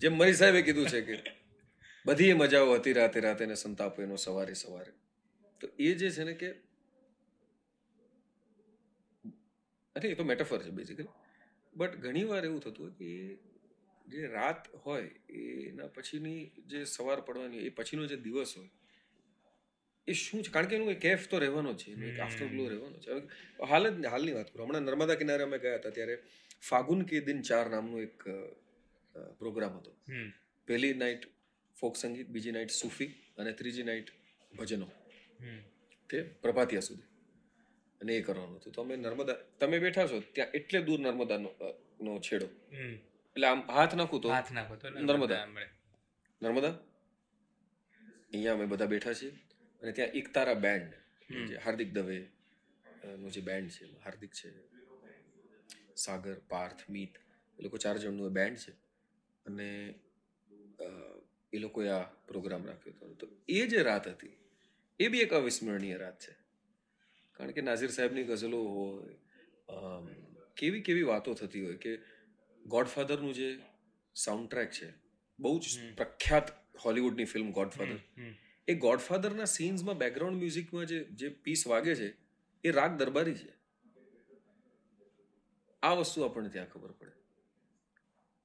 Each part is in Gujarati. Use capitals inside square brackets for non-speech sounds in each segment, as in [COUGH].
જેમ મરી સાહેબે કીધું છે કે બધી મજાઓ હતી રાતે રાતે ને સંતાપ એનો સવારે સવારે. તો એ જે છે ને કે અરે એ તો મેટાફર છે બેઝિકલી બટ ઘણી વાર એવું થતું હોય કે જે રાત હોય એના પછીની જે સવાર પડવાની એ પછીનો જે દિવસ હોય એ શું છે? કારણ કે એનું એક કેફ તો રહેવાનો છે એનું એક આફ્ટર ગ્લો રહેવાનો છે. હાલ જ હાલની વાત કરું. હમણાં નર્મદા કિનારે અમે ગયા હતા ત્યારે ફાગુન કે દિન ચાર નામનું એક પ્રોગ્રામ હતો. પહેલી નાઇટ ફોક સંગીત બીજી નાઇટ સૂફી અને ત્રીજી નાઇટ ભજનો. તે પ્રભાતિયા સુધી. અને એ કરવાનું હતું. તો અમે નર્મદા તમે બેઠા છો ત્યાં એટલે દૂર નર્મદાનો અ, નો છેડો. એટલે આમ હાથ નાખું તો હાથ નાખો તો નર્મદા. નર્મદા અહીંયા અમે બધા બેઠા છીએ. અને ત્યાં એકતારા બેન્ડ જે હાર્દિક દવે નું જે બેન્ડ છે હાર્દિક છે સાગર પાર્થ મીત એ લોકો ચાર જણનું બેન્ડ છે. અને એ લોકોએ આ પ્રોગ્રામ રાખ્યો હતો. તો એ જે રાત હતી એ બી એક અવિસ્મરણીય રાત છે. કારણ કે નાઝીર સાહેબની ગઝલો હોય કેવી કેવી વાતો થતી હોય કે ગોડફાધરનું જે સાઉન્ડ ટ્રેક છે બહુ જ પ્રખ્યાત હોલિવૂડની ફિલ્મ ગોડફાધર. એ ગોડફાધરના સીન્સમાં બેકગ્રાઉન્ડ મ્યુઝિકમાં જે જે પીસ વાગે છે એ રાગ દરબારી છે. આ વસ્તુ આપણને ત્યાં ખબર પડે.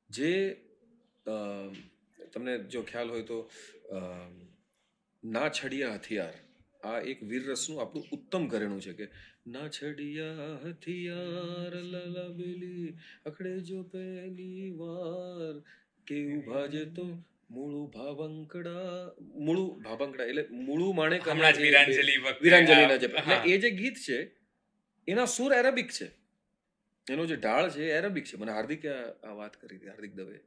જે તમને જો ખ્યાલ હોય તો ના છડિયા હથિયાર આ એક વીર રસનું આપણું ઉત્તમ ઘરેણું છે કે ના છડિયા હથિયાર લલબેલી અખડે જો પહેલી વાર કે ઊભા જે તો મૂળું ભાવંકડા મૂળું ભાવંકડા એટલે મૂળું માણે વીરાંજલિ વીરાંજલિના જે એ જે ગીત છે એના સુર એરેબિક છે. એનો જે ઢાળ છે એ એરેબિક છે. મને હાર્દિકે આ વાત કરી હતી હાર્દિક દવે.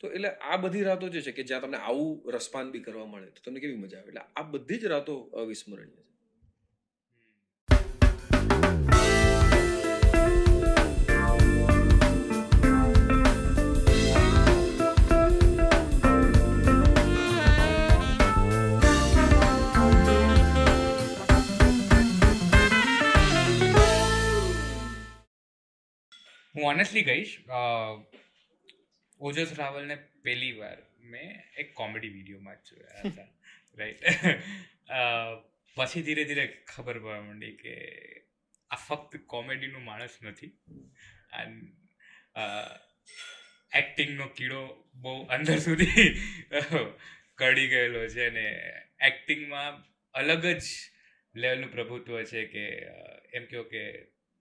તો એટલે આ બધી રાતો જે છે કે જ્યાં તમને આવું રસપાન બી કરવા મળે તો તમને કેવી મજા આવે? એટલે આ બધી જ રાતો અવિસ્મરણીય છે. હું ઓનેસ્ટલી કહીશ ઓજસ રાવલને પહેલી વાર મેં એક કોમેડી વિડીયોમાં જ જોયા હતા રાઈટ પછી ધીરે ધીરે ખબર પડવા માંડી કે આ ફક્ત કોમેડીનું માણસ નથી એક્ટિંગનો કીડો બહુ અંદર સુધી કડી ગયેલો છે અને એક્ટિંગમાં અલગ જ લેવલનું પ્રભુત્વ છે કે એમ કહો કે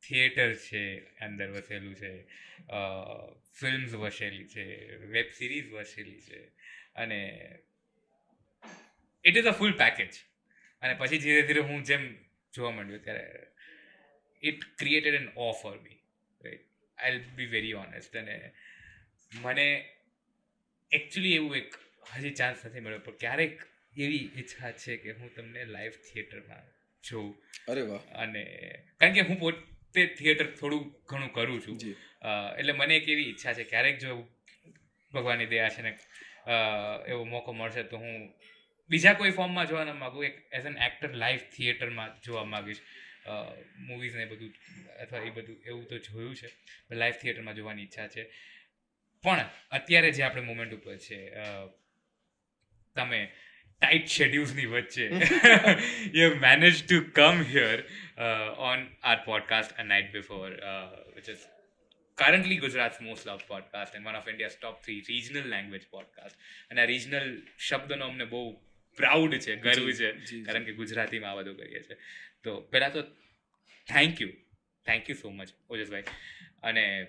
થિયેટર છે અંદર વસેલું છે ફિલ્મ્સ વસેલી છે વેબ સિરીઝ વસેલી છે અને it is a full package અને પછી ધીરે ધીરે હું જેમ જોવા માંડ્યો ત્યારે it created an awe for me I be very honest અને મને એકચ્યુઅલી એવું એક હજી ચાન્સ નથી મળ્યો પણ ક્યારેક એવી ઈચ્છા છે કે હું તમને લાઈવ થિયેટરમાં જોઉં. અરે વાહ. અને કારણ કે હું પોતે થિયેટર થોડું ઘણું કરું છું. એટલે મને એક એવી ઈચ્છા છે ક્યારેક જો ભગવાનની દયા છે ને એવો મોકો મળશે તો હું બીજા કોઈ ફોર્મમાં જોવા ન માગું એક એઝ એન એક્ટર લાઈવ થિયેટરમાં જોવા માગીશ. મૂવીઝ ને બધું અથવા એ બધું એવું તો જોયું છે લાઈવ થિયેટરમાં જોવાની ઈચ્છા છે. પણ અત્યારે જે આપણે મોમેન્ટ ઉપર છે તમે ટાઈટ શેડ્યુલ્સની વચ્ચે. You manage to come here on our podcast a night before which is currently Gujarat's most loved podcast and one of India's top three regional language podcast. અને આ રિજનલ શબ્દનો અમને બહુ પ્રાઉડ છે ગર્વ છે કારણ કે ગુજરાતીમાં આ બધું કરીએ છીએ તો પહેલાં તો thank you thank you so much Ojasbhai અને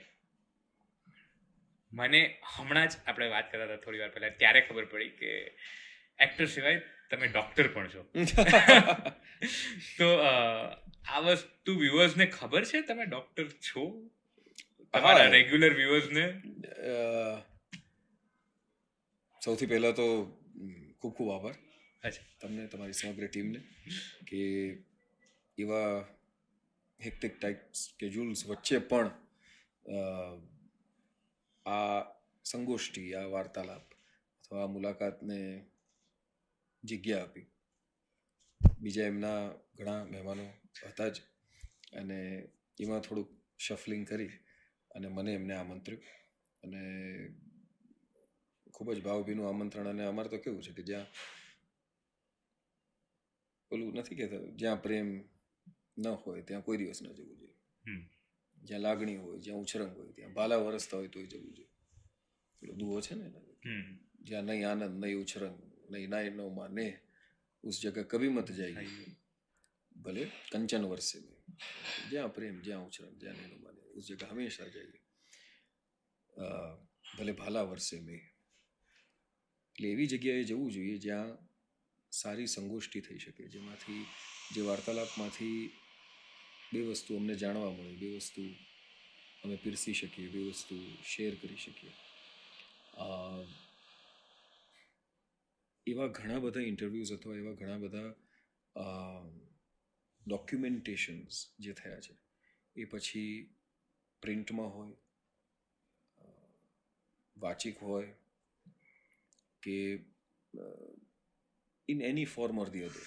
મને હમણાં જ આપણે વાત કરતા હતા થોડી વાર પહેલાં ત્યારે ખબર પડી કે એક્ટર સિવાય તમે ડૉક્ટર પણ છો. [LAUGHS] તો આ વસ્તુ વ્યુઅર્સને ખબર છે તમે ડૉક્ટર છો? તમારા રેગ્યુલર વ્યુઅર્સને? સૌથી પહેલા તો ખૂબ ખૂબ આભાર. તમને તમારી સમગ્ર ટીમને કે એવા હેક્ટિક ટાઈપ સ્કેડ્યુલ્સ વચ્ચે પણ આ સંગોષ્ઠી આ વાર્તાલાપ અથવા આ મુલાકાતને જગ્યા આપી. બીજા એમના ઘણા મહેમાનો હતા જ અને એમાં થોડુંક શફલિંગ કરી અને મને એમને આમંત્ર્યું. અને ખૂબ જ ભાવભીનું આમંત્રણ અને અમારે તો કેવું છે કે જ્યાં પેલું નથી કહેતા જ્યાં પ્રેમ ન હોય ત્યાં કોઈ દિવસ ન જવું જોઈએ. જ્યાં લાગણી હોય જ્યાં ઉછરંગ હોય ત્યાં ભાલા વરસતા હોય તોય જવું જોઈએ. પેલો દુઓ છે ને જ્યાં નહીં આનંદ નહીં ઉછરંગ નહીં ना નો માને ઉસ जगह कभी मत જાય ભલે કંચન वर्षे में જ્યાં પ્રેમ જ્યાં ઉછરણ જ્યાં નહીં નો માને ઉસ જગહ હંમેશા જઈએ ભલે ભાલા વર્ષે મેં એટલે એવી જગ્યાએ જવું જોઈએ જ્યાં સારી સંગોષ્ઠી થઈ શકે જેમાંથી જે વાર્તાલાપમાંથી બે વસ્તુ અમને જાણવા મળે બે વસ્તુ અમે પીરસી શકીએ બે વસ્તુ શેર કરી શકીએ એવા ઘણા બધા ઇન્ટરવ્યૂઝ અથવા એવા ઘણા બધા ડોક્યુમેન્ટેશન્સ જે થયા છે એ પછી પ્રિન્ટમાં હોય વાચિક હોય કે in any form or the other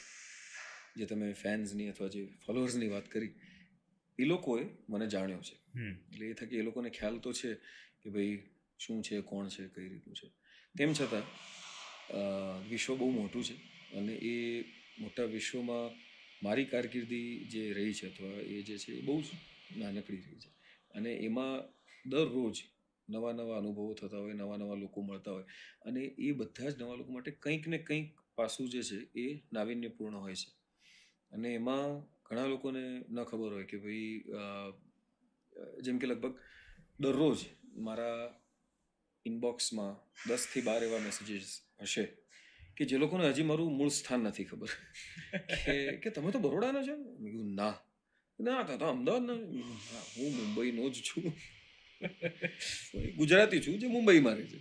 જે તમે ફેન્સની અથવા જે ફોલોઅર્સની વાત કરી એ લોકોએ મને જાણ્યો છે. એટલે એ થકી એ લોકોને ખ્યાલ તો છે કે ભાઈ શું છે કોણ છે કઈ રીતનું છે. તેમ છતાં વિશ્વ બહુ મોટું છે અને એ મોટા વિશ્વમાં મારી કારકિર્દી જે રહી છે અથવા એ જે છે એ બહુ જ નાનકડી રહી છે. અને એમાં દરરોજ નવા નવા અનુભવો થતા હોય, નવા નવા લોકો મળતા હોય અને એ બધા જ નવા લોકો માટે કંઈક ને કંઈક પાસું જે છે એ નાવિન્યપૂર્ણ હોય છે. અને એમાં ઘણા લોકોને ન ખબર હોય કે ભાઈ જેમ કે લગભગ દરરોજ મારા ઇનબોક્સમાં દસથી બાર એવા મેસેજીસ હશે. કે જે લોકોને હજી મારું મૂળ સ્થાન નથી ખબર. કે તમે તો બરોડાના છો? મેં ના. ના તો તો અમદાવાદના છો?" મેં કીધું, "હા, મુંબઈનો જ છું. ગુજરાતી છું જે મુંબઈમાં રહે છે.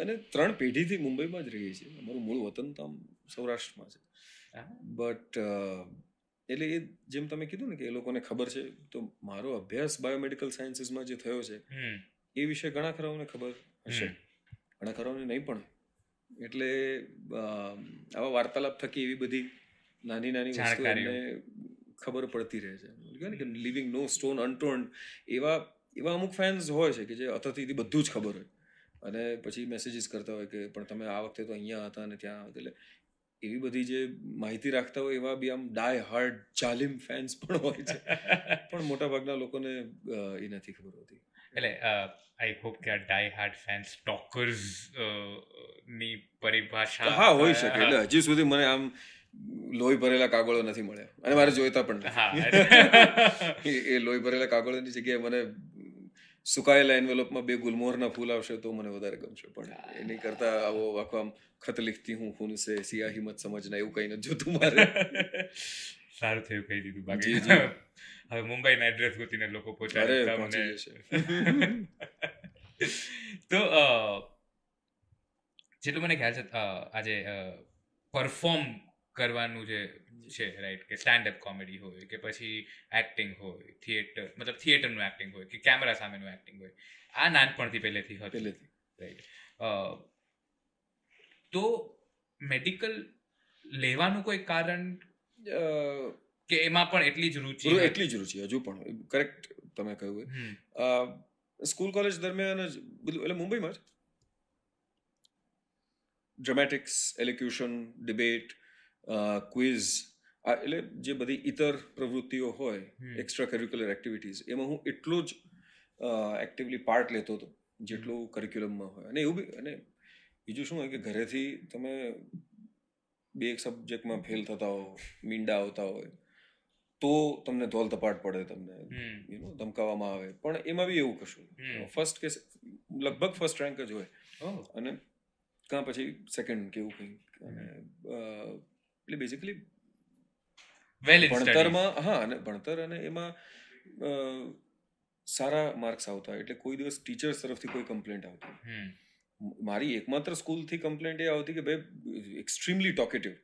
અને ત્રણ પેઢીથી મુંબઈમાં જ રહીએ છીએ. અમારું મૂળ વતન તો આમ સૌરાષ્ટ્રમાં છે. બટ એટલે એ જેમ તમે કીધું ને કે એ લોકોને ખબર છે તો મારો અભ્યાસ બાયોમેડિકલ સાયન્સીસમાં જે થયો છે એ વિશે ઘણા ખરાઓને ખબર હશે. ઘણા નહીં પણ એટલે આવા વાર્તાલાપ થકી એવી બધી નાની નાની વસ્તુ એમને ખબર પડતી રહે છે. કહેવાય ને કે લિવિંગ નો સ્ટોન અનટોન્ડ એવા એવા અમુક ફેન્સ હોય છે કે જે અથતીથી બધું જ ખબર હોય. અને પછી મેસેજીસ કરતા હોય કે પણ તમે આ વખતે તો અહીંયા હતા અને ત્યાં એટલે એવી બધી જે માહિતી રાખતા હોય એવા બી આમ ડાય હાર્ડ જાલિમ ફેન્સ પણ હોય છે. [LAUGHS] પણ મોટાભાગના લોકોને એ નથી ખબર હોતી. એટલે આઈ હોપ કે આ ડાય હાર્ડ ફેન સ્ટોકર્સની પરિભાષા હા હોઈ શકે. એટલે હજી સુધી મને આમ લોહી ભરેલા કાગળો નથી મળ્યા. અને મારે જોઈતા પણ હા. [LAUGHS] નથી એ- લોહી ભરેલા કાગળોની જગ્યાએ મને સુકાયેલા એન્વેલોપમાં બે ગુલમોહરના ફૂલ આવશે તો મને વધારે ગમશે. પણ એની કરતા આવો આખો આમ ખત લિખતી હું ખૂન સે સિયાહી મત સમજના એવું કઈ નથી જોતું મારે. [LAUGHS] સારું થયું કહી દીધું બાકી. હવે મુંબઈના એડ્રેસ ગોતીને લોકો પહોંચાડે તમને [LAUGHS] તો અ, જેટલું મને ખ્યાલ છે આજે પરફોર્મ કરવાનું જે છે રાઈટ કે સ્ટેન્ડ અપ કોમેડી હોય કે પછી એક્ટિંગ હોય થિયેટર મતલબ થિયેટરનું એક્ટિંગ હોય કે કેમેરા સામેનું એક્ટિંગ હોય આ નાનપણથી પહેલેથી હતું પહેલેથી. રાઈટ તો મેડિકલ લેવાનું કોઈ કારણ? કે એમાં પણ એટલી જ રુચિ એટલી જ રુચિ હજુ પણ કરેક્ટ તમે કહ્યું એ. સ્કૂલ કોલેજ દરમિયાન જ બધું એટલે મુંબઈમાં જ? ડ્રામેટિક્સ એલિક્યુશન ડિબેટ ક્વિઝ આ એટલે જે બધી ઇતર પ્રવૃત્તિઓ હોય. એક્સ્ટ્રા કરિક્યુલર એક્ટિવિટીઝ એમાં હું એટલો જ એક્ટિવલી પાર્ટ લેતો હતો જેટલું કરિક્યુલમમાં હોય. અને એવું બી અને બીજું શું હોય કે ઘરેથી તમે બે એક સબ્જેક્ટમાં ફેલ થતા હો મીંડા આવતા હોય તો તમને ધોલ ધપાટ પડે તમને યુ નો ધમકાવવામાં આવે. પણ એમાં બી એવું કશું ફર્સ્ટ કે લગભગ ફર્સ્ટ રેન્ક જ હોય. અને કાં પછી સેકન્ડ કે એવું કંઈક. અને એટલે બેઝિકલી. ભણતરમાં હા અને ભણતર અને એમાં સારા માર્ક્સ આવતા. એટલે કોઈ દિવસ ટીચર્સ તરફથી કોઈ કમ્પ્લેન્ટ આવતી મારી એકમાત્ર સ્કૂલથી કમ્પ્લેન્ટ એ આવતી કે ભાઈ એક્સ્ટ્રીમલી ટોકેટિવ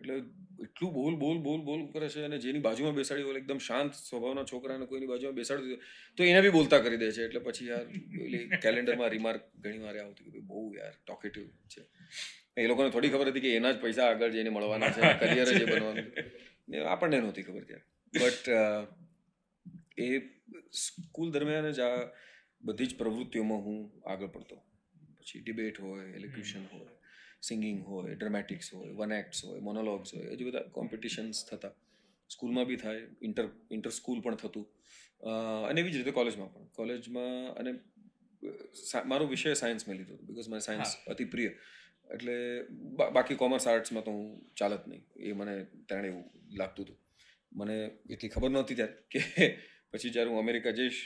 એટલે એટલું બોલ બોલ બોલ બોલ કરે છે અને જેની બાજુમાં બેસાડી હોય એકદમ શાંત સ્વભાવના છોકરાને કોઈની બાજુમાં બેસાડી તો એને બી બોલતા કરી દે છે. એટલે પછી યાર કેલેન્ડરમાં રિમાર્ક ઘણી વાર આવતી કે બહુ યાર ટોકેટિવ છે. એ લોકોને થોડી ખબર હતી કે એના જ પૈસા આગળ જઈને મળવાના છે કરિયર જે બનવાનું ને આપણને નહોતી ખબર ત્યારે. બટ એ સ્કૂલ દરમિયાન જ આ બધી જ પ્રવૃત્તિઓમાં હું આગળ પડતો. પછી ડિબેટ હોય એલિક્યુશન હોય. સિંગિંગ હોય ડ્રામેટિક્સ હોય વન એક્ટ્સ હોય મોનોલોગ્સ હોય હજુ બધા કોમ્પિટિશન્સ થતા. સ્કૂલમાં બી થાય ઇન્ટર ઇન્ટર સ્કૂલ પણ થતું. અને એવી જ રીતે કોલેજમાં પણ. કોલેજમાં અને મારો વિષય સાયન્સ મેં લીધો બીકોઝ મને સાયન્સ અતિ પ્રિય. એટલે બાકી કોમર્સ આર્ટ્સમાં તો હું ચાલત નહીં. એ મને ત્યારે એવું લાગતું હતું. મને એટલી ખબર નહોતી ત્યારે કે પછી જ્યારે હું અમેરિકા જઈશ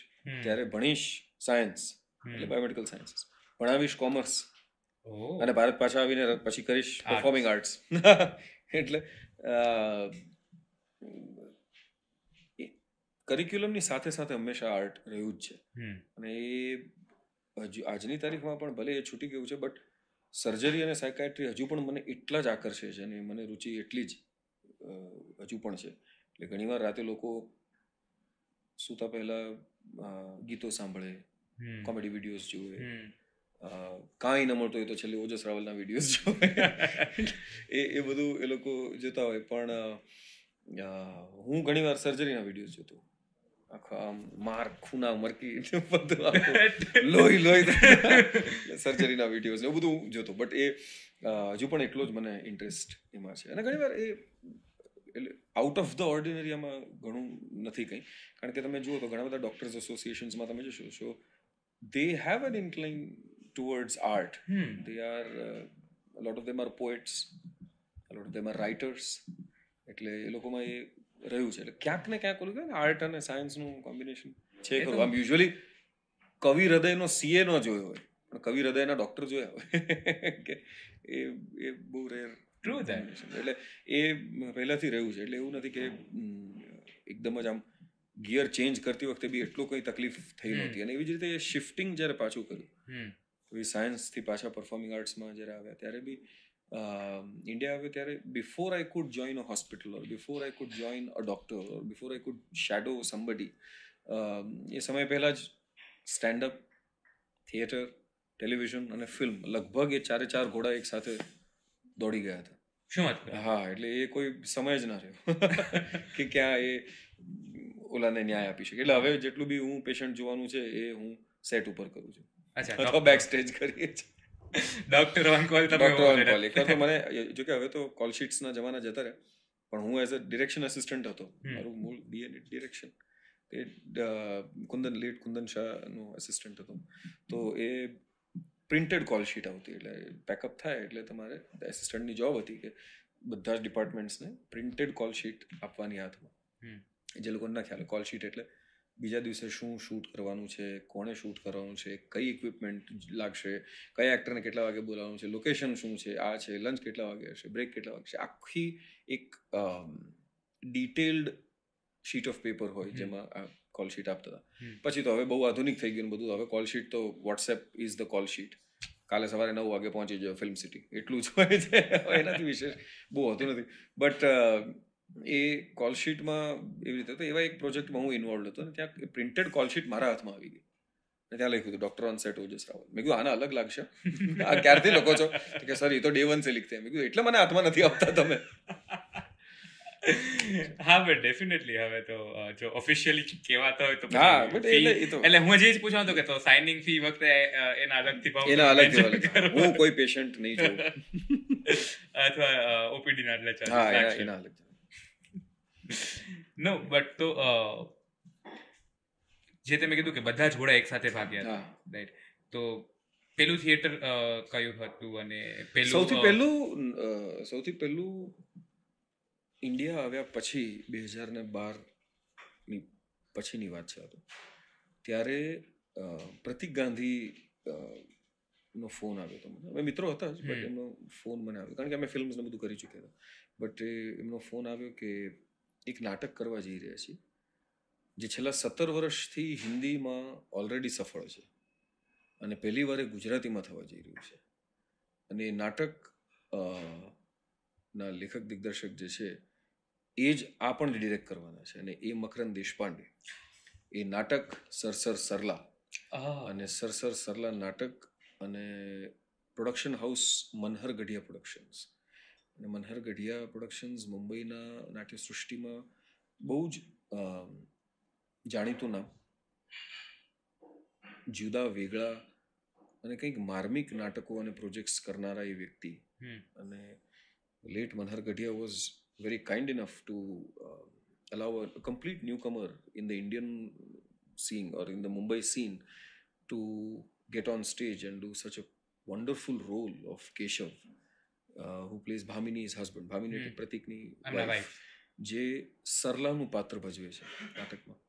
ત્યારે ભણીશ સાયન્સ એટલે બાયોમેડિકલ સાયન્સીસ ભણાવીશ કોમર્સ. અને ભારત પાછા આવીને પછી કરીશ પરફોર્મિંગ આર્ટ્સ [LAUGHS] એટલે કરિક્યુલમની સાથે સાથે હંમેશા આર્ટ રહ્યું જ છે. અને એ હજુ આજની તારીખમાં પણ ભલે એ છૂટી ગયું છે બટ સર્જરી અને સાયકાટ્રી હજુ પણ મને એટલા જ આકર્ષે છે અને મને રુચિ એટલી જ હજુ પણ છે. એટલે ઘણીવાર રાતે લોકો સૂતા પહેલા ગીતો સાંભળે. કોમેડી વિડીયોઝ જુએ. કાંઈ ન મળતું હોય તો છેલ્લે ઓજસ રાવલના વિડીયોઝ જો એ એ બધું એ લોકો જોતા હોય. પણ હું ઘણીવાર સર્જરીના વિડીયોઝ જોતો. આખા આમ માર, ખૂના, મરકી લોહી લોહી. સર્જરીના વિડીયોઝ ને બધું હું જોતો. બટ એ હજુ પણ એટલો જ મને ઇન્ટરેસ્ટ એમાં છે. અને ઘણીવાર એ, એટલે આઉટ ઓફ ધ ઓર્ડિનરી આમાં ઘણું નથી કંઈ. કારણ કે તમે જુઓ તો ઘણા બધા ડૉક્ટર્સ એસોસિએશન્સમાં તમે જોશો so they have an incline towards art. Hmm. They are, uh, a lot of them are poets, a lot of them are writers. એટલે એ લોકોમાં એ રહ્યું છે એટલે ક્યાંક ને ક્યાંક ઓલું ને આર્ટ અને સાયન્સનું કોમ્બિનેશન છે ખરું આમ યુઝ્યુઅલી કવિ હૃદયનો સીએ નો જોયો હોય પણ કવિ હૃદયના ડોક્ટર જોયા હોય [LAUGHS] કે એ એ બહુ રેર ટ્રુ કોમ્બિનેશન એટલે એ પહેલાથી રહ્યું છે એટલે એવું નથી કે એકદમ જ આમ ગિયર ચેન્જ કરતી વખતે બી એટલું કંઈ તકલીફ થઈ. નહોતી અને એવી જ રીતે શિફ્ટિંગ જ્યારે પાછું કર્યું હમ. સાયન્સથી પાછા પરફોર્મિંગ આર્ટ્સમાં જ્યારે આવ્યા ત્યારે બી ઇન્ડિયા આવ્યો ત્યારે before I could join a hospital or before I could join a doctor or before I could shadow somebody એ સમય પહેલાં જ સ્ટેન્ડઅપ થિયેટર ટેલિવિઝન અને ફિલ્મ લગભગ એ ચારે ચાર ઘોડા એક સાથે દોડી ગયા હતા. શું વાત હા એટલે એ કોઈ સમય જ ના રહ્યો. [LAUGHS] કે ક્યાં એ ઓલાને ન્યાય આપી શકે. એટલે હવે જેટલું બી હું પેશન્ટ જોવાનું છે એ હું સેટ ઉપર કરું છું. અચ્છા તો બેક સ્ટેજ કરીએ છીએ. ડોક્ટર on કોલ તમે ડોક્ટર ઓન કોલ તો મને જો કે હવે તો કોલ શીટ્સના જમાના જતા રહે પણ હું એઝ અ ડિરેક્શન અસિસ્ટન્ટ હતો. મારું મૂળ બીએ ડિરેક્શન એ કુંદન લેટ કુંદન શાહનો અસિસ્ટન્ટ હતો. તો એ પ્રિન્ટેડ કોલ શીટ આવતી એટલે પેકઅપ થાય એટલે તમારે એસિસ્ટન્ટની જોબ હતી કે બધા જ ડિપાર્ટમેન્ટ્સને પ્રિન્ટેડ કોલ શીટ આપવાની હાથમાં. જે લોકોને ના ખ્યાલ કોલ શીટ એટલે બીજા દિવસે શું શૂટ કરવાનું છે કોણે શૂટ કરવાનું છે કઈ ઇક્વિપમેન્ટ લાગશે કયા એક્ટરને કેટલા વાગે બોલાવવાનું છે લોકેશન શું છે આ છે લંચ કેટલા વાગે હશે બ્રેક કેટલા વાગે છે આખી એક ડિટેલ્ડ શીટ ઓફ પેપર હોય જેમાં આ કોલ શીટ આપતા હતા. પછી તો હવે બહુ આધુનિક થઈ ગયું બધું. હવે કોલ શીટ તો WhatsApp is the call sheet કાલે સવારે નવ વાગે પહોંચી જાય ફિલ્મ સિટી એટલું જ હોય છે. [LAUGHS] એનાથી વિશેષ બહુ હોતું નથી. બટ એ કોલ શીટમાં એવી રીતે તો એવા એક પ્રોજેક્ટમાં હું ઇન્વોલ્વ હતો ને ત્યાં પ્રિન્ટેડ કોલ શીટ મારા હાથમાં આવી ગઈ. અને ત્યાં લખ્યું હતું doctor on set Ojas Raval. મેં કીધું આના અલગ લાગશે. આ ક્યારથી લખો છો? તો કે સર એ તો ડે વન સે લીખતે. મેં કીધું એટલે મને હાથમાં નથી આપતા તમે. હા બટ ડેફિનેટલી હવે તો જો ઓફિશિયલી કહેવાતા હોય તો હા, બટ એટલે એટલે હું હજી જ પૂછવા તો કે તો સાઇનિંગ ફી વખતે એના અલગથી ભાવ એના અલગથી હું કોઈ પેશન્ટ નહીં જોઉં. [LAUGHS] અથવા ઓપીડી ના એટલે હા એના લાગશે. એના અલગ નો બટ તો જે તમે કીધું કે બધા જ ઘોડા એક સાથે ભાગ્યા રાઈટ તો પેલું થિયેટર કયું હતું અને પેલું સૌથી પહેલું સૌથી પહેલું ઇન્ડિયા આવ્યા પછી બે હજાર ને બારની પછીની વાત છે ત્યારે પ્રતિક ગાંધી નો ફોન આવ્યો હતો મને. અમે મિત્રો હતા જ બટ એમનો ફોન મને આવ્યો. કારણ કે અમે ફિલ્મ ને બધું કરી ચૂક્યા હતા. બટ એમનો ફોન આવ્યો કે એક નાટક કરવા જઈ રહ્યા છીએ જે છેલ્લા સત્તર વર્ષથી હિન્દીમાં ઓલરેડી સફળ છે અને પહેલી વારે એ ગુજરાતીમાં થવા જઈ રહ્યું છે. અને એ નાટક ના લેખક દિગ્દર્શક જે છે એ જ આ પણ ડિરેક્ટ કરવાના છે અને એ મકરંદ દેશપાંડે. એ નાટક સરસર સરલા અને સરસર સરલા નાટક અને production house Manhar Gadhiya productions અને મનહર ગઢિયા પ્રોડક્શન્સ મુંબઈના નાટ્ય સૃષ્ટિમાં બહુ જ જાણીતું નામ જુદા વેગળા અને કંઈક માર્મિક નાટકો અને પ્રોજેક્ટ્સ કરનારા એ વ્યક્તિ. અને late Manhar Gadhiya was very kind enough to allow a, a complete newcomer in the Indian scene or in the Mumbai scene to get on stage and do such a wonderful role of Keshav, uh, plays Bhamini is husband Bhamini એટલે. પ્રતિકની. જે સરલાનું પાત્ર ભજવે છે નાટકમાં.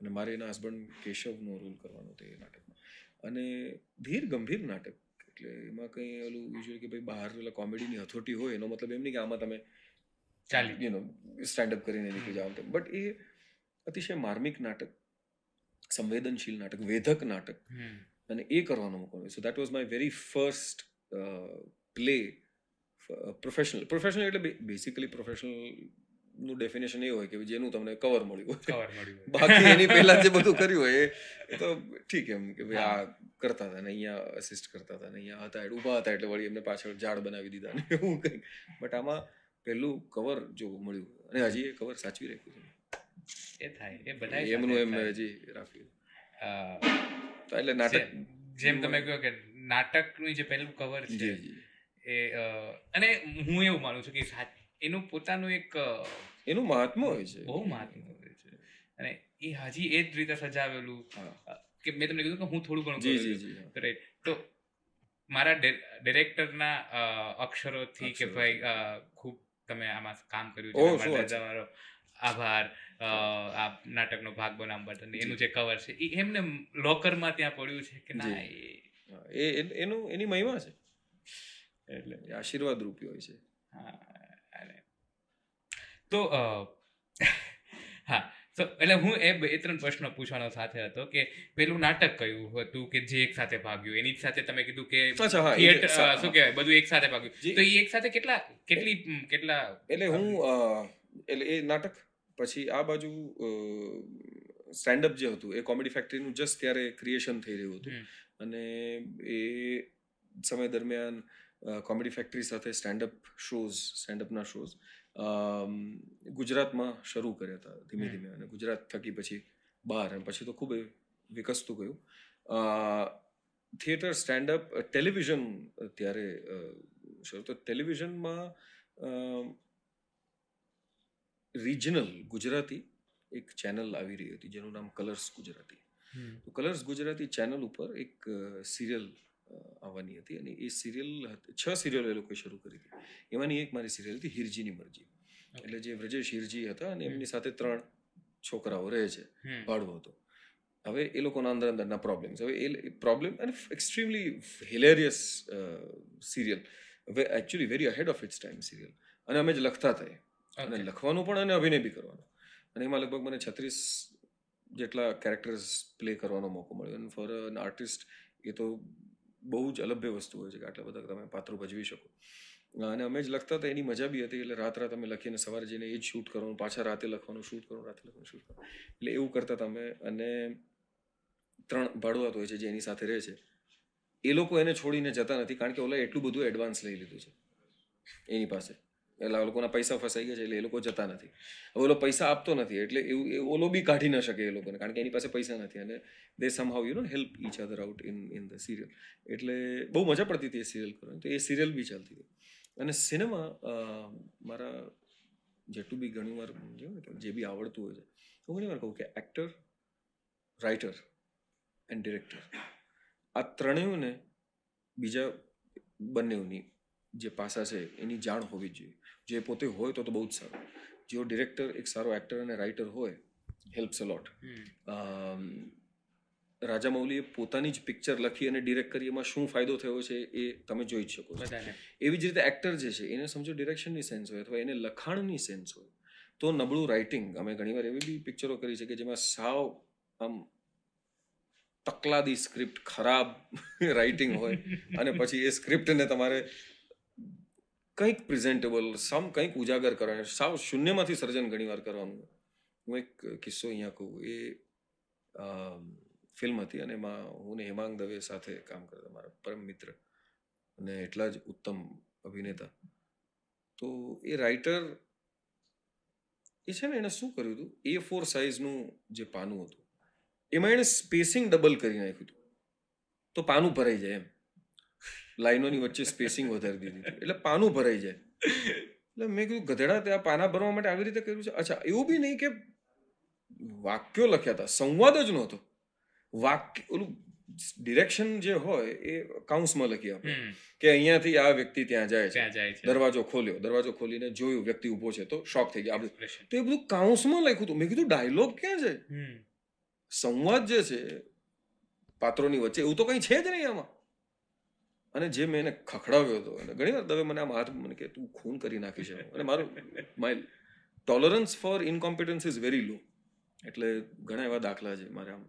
અને મારે એના હસબન્ડ કેશવનો રોલ કરવાનો હતો એ નાટકમાં. અને ધીર ગંભીર નાટક એટલે એમાં કંઈ ઓલું યુઝ્યુઅલી કે ભાઈ બહાર ઓલા કોમેડીની હથોટી હોય એનો મતલબ એમ નહીં કે આમાં તમે ચાલી. યુ નો સ્ટેન્ડ અપ કરીને નીકળી જાઓ બટ એ અતિશય માર્મિક નાટક સંવેદનશીલ નાટક વેધક નાટક અને એ કરવાનો મોકો મળ્યો. So that was my very first play professional professional એટલે બેસિકલી પ્રોફેશનલનું ડેફિનેશન એ હોય કે જેનું તમને કવર મળ્યું હોય. બાકી એની [LAUGHS] પહેલા જે બધું કર્યું હોય એ- તો ઠીક એમ કે ભાઈ આ કરતા હતા ને અહીંયા અસિસ્ટ કરતા હતા ને અહીંયા હતા એટલે ઊભા હતા એટલે વળી એમને પાછળ ઝાડ બનાવી દીધા ને એવું કંઈક. બટ આમાં પહેલું કવર જો મળ્યું અને હજી એ કવર સાચવી રાખ્યું છે. એ થાય એ બધા એમનું એમ હજી રાખ્યું. તો એટલે નાટક જેમ તમે કહો કે નાટકનું જે પહેલું કવર છે. એ અને હું એવું માનું છું કે એનું પોતાનું એક એનું મહાત્મા હોય છે. બહુ મહાત્મા હોય છે. અને એ હજી એ જ રીતે સજાવેલું કે મેં તમને કીધું કે હું થોડું ઘણું હા. Right. તો મારા ડિરેક્ટરના અક્ષરોથી કે ભાઈ ખૂબ તમે આમાં કામ કર્યું છે. તમારો આભાર. આ નાટકનો ભાગ બનાવવા માટે અને એનું જે કવર છે એ એમને લોકરમાં ત્યાં પડ્યું છે કે ના એ- એનું એની મહિમા છે? એટલે આશીર્વાદ રૂપી હોય છે. તો હા તો એટલે હું એ બે ત્રણ પ્રશ્નો પૂછવાનો સાથે હતો કે પેલું નાટક કયું હતું કે જે એક સાથે ભાગ્યું? એની સાથે તમે કીધું કે થિયેટર શું કહેવાય બધું એક સાથે ભાગ્યું. તો એ એક સાથે કેટલા કેટલી કેટલા એટલે હું એટલે એ નાટક પછી આ બાજુ સ્ટેન્ડઅપ જે હતું એ કોમેડી ફેક્ટરીનું જસ્ટ ત્યારે ક્રિએશન થઈ રહ્યું હતું. અને એ સમય દરમિયાન કોમેડી ફેક્ટરી સાથે સ્ટેન્ડઅપ શોઝ સ્ટેન્ડઅપના શોઝ ગુજરાતમાં શરૂ કર્યા હતા ધીમે ધીમે. અને ગુજરાત થકી પછી બહાર. અને પછી તો ખૂબ એ વિકસતું ગયું. થિયેટર સ્ટેન્ડઅપ ટેલિવિઝન ત્યારે શરૂ તો ટેલિવિઝનમાં રિજનલ ગુજરાતી એક ચેનલ આવી રહી હતી જેનું નામ કલર્સ ગુજરાતી. તો કલર્સ ગુજરાતી ચેનલ ઉપર એક સિરિયલ આવવાની હતી અને એ સિરિયલ છ સિરિયલ એ લોકોએ શરૂ કરી હતી. એમાંની એક મારી સિરિયલ હતી હિરજીની મરજી. એટલે જે વ્રજેશ હિરજી હતા અને એમની સાથે ત્રણ છોકરાઓ રહે છે. ભાડવો હતો. હવે એ લોકોના અંદર અંદરના પ્રોબ્લેમ્સ હવે એ પ્રોબ્લેમ અને એક્સ્ટ્રીમલી હિલેરિયસ સિરિયલ હવે actually very ahead of its time serial અને અમે જ લખતા થઈ અને લખવાનું પણ અને અભિનય બી કરવાનો. અને એમાં લગભગ મને છત્રીસ જેટલા કેરેક્ટર્સ પ્લે કરવાનો મોકો મળ્યો. અને ફોર એન આર્ટિસ્ટ એ તો બહુ જ અલભ્ય વસ્તુ હોય છે કે આટલા બધા તમે પાત્રો ભજવી શકો. અને અમે જ લખતા હતા, એની મજા બી હતી, એટલે રાત રાત અમે લખીને સવારે જઈને એ જ શૂટ કરવાનું, પાછા રાતે લખવાનું શૂટ કરવાનું, રાતે લખવાનું શૂટ કરવાનું. એટલે એવું કરતા હતા અમે. અને ત્રણ ભાડુઆત હોય છે જે એની સાથે રહે છે. એ લોકો એને છોડીને જતા નથી, કારણ કે ઓલા એટલું બધું એડવાન્સ લઈ લીધું છે. એની પાસે. એટલે આ લોકોના પૈસા ફસાઈ ગયા છે એટલે એ લોકો જતા નથી. હવે ઓલો પૈસા આપતો નથી એટલે એવું, એ ઓલો બી કાઢી ન શકે એ લોકોને કારણ કે એની પાસે પૈસા નથી અને they somehow you know help each other out in in the serial એટલે બહુ મજા પડતી હતી એ સિરિયલ કરવાની. તો એ સિરિયલ બી ચાલતી હતી. અને સિનેમા મારા જેટલું બી ઘણી વાર જે બી આવડતું હોય છે, હું ઘણી વાર કહું કે એક્ટર રાઇટર એન્ડ ડિરેક્ટર આ ત્રણેયને બીજા બંનેની જે પાસા છે એની જાણ હોવી જોઈએ. જે પોતે હોય તો તો બહુ જ સારું. જેઓ ડિરેક્ટર એક સારો એક્ટર અને રાઇટર હોય હેલ્પ્સ અલોટ હમ. રાજા મૌલીએ પોતાની જ પિક્ચર લખી અને ડિરેક્ટ કરી એમાં શું ફાયદો થયો છે એ તમે જોઈ જ શકો છો. એવી જ રીતે એક્ટર જે છે એને સમજો ડિરેક્શનની સેન્સ હોય અથવા એને લખાણની સેન્સ હોય તો નબળું રાઇટિંગ અમે ઘણીવાર એવી બી પિક્ચરો કરી છે કે જેમાં સાવ આમ તકલાદી સ્ક્રિપ્ટ ખરાબ [LAUGHS] રાઇટિંગ હોય અને પછી એ સ્ક્રિપ્ટને તમારે કંઈક પ્રેઝેન્ટેબલ સમ કંઈક ઉજાગર કરવાનું. સાવ શૂન્યમાંથી સર્જન ઘણીવાર કરવાનું. હું એક કિસ્સો અહીંયા કહું. એ ફિલ્મ હતી અને એમાં હું ને હેમાંગ દવે સાથે કામ કરતા, મારા પરમ મિત્ર અને એટલા જ ઉત્તમ અભિનેતા. તો એ રાઇટર એ છે ને, એણે શું કર્યું હતું? એ ફોર સાઇઝનું જે પાનું હતું, એમાં એણે સ્પેસિંગ ડબલ કરી નાખ્યું હતું. તો પાનું ભરાઈ જાય એમ. લાઈનોની વચ્ચે સ્પેસિંગ વધારી દીધી એટલે પાનું ભરાઈ જાય. એટલે મેં કીધું ગધેડા તે આ પાના ભરવા માટે આવી રીતે કર્યું છે? અચ્છા એવું બી નહીં કે વાક્યો લખ્યા હતા. સંવાદ જ નહોતો. વાક્ય ઓલું ડિરેક્શન જે હોય એ કાઉન્સમાં લખી આપણે કે અહીંયાથી આ વ્યક્તિ ત્યાં જાય છે. દરવાજો ખોલ્યો. દરવાજો ખોલીને જોયું વ્યક્તિ ઊભો છે તો શોક થઈ ગયા. આપણે તો એ બધું કાઉન્સમાં લખ્યું હતું. મેં કીધું ડાયલોગ ક્યાં છે? સંવાદ જે છે પાત્રોની વચ્ચે એવું તો કંઈ છે જ નહીં આમાં. અને જે મેં એને ખખડાવ્યો હતો અને ઘણી વાર દવે મને આમ હાથ મને કે તું ખૂન કરી નાખી છે અને મારું my tolerance for incompetence is very low એટલે ઘણા એવા દાખલા છે મારે આમ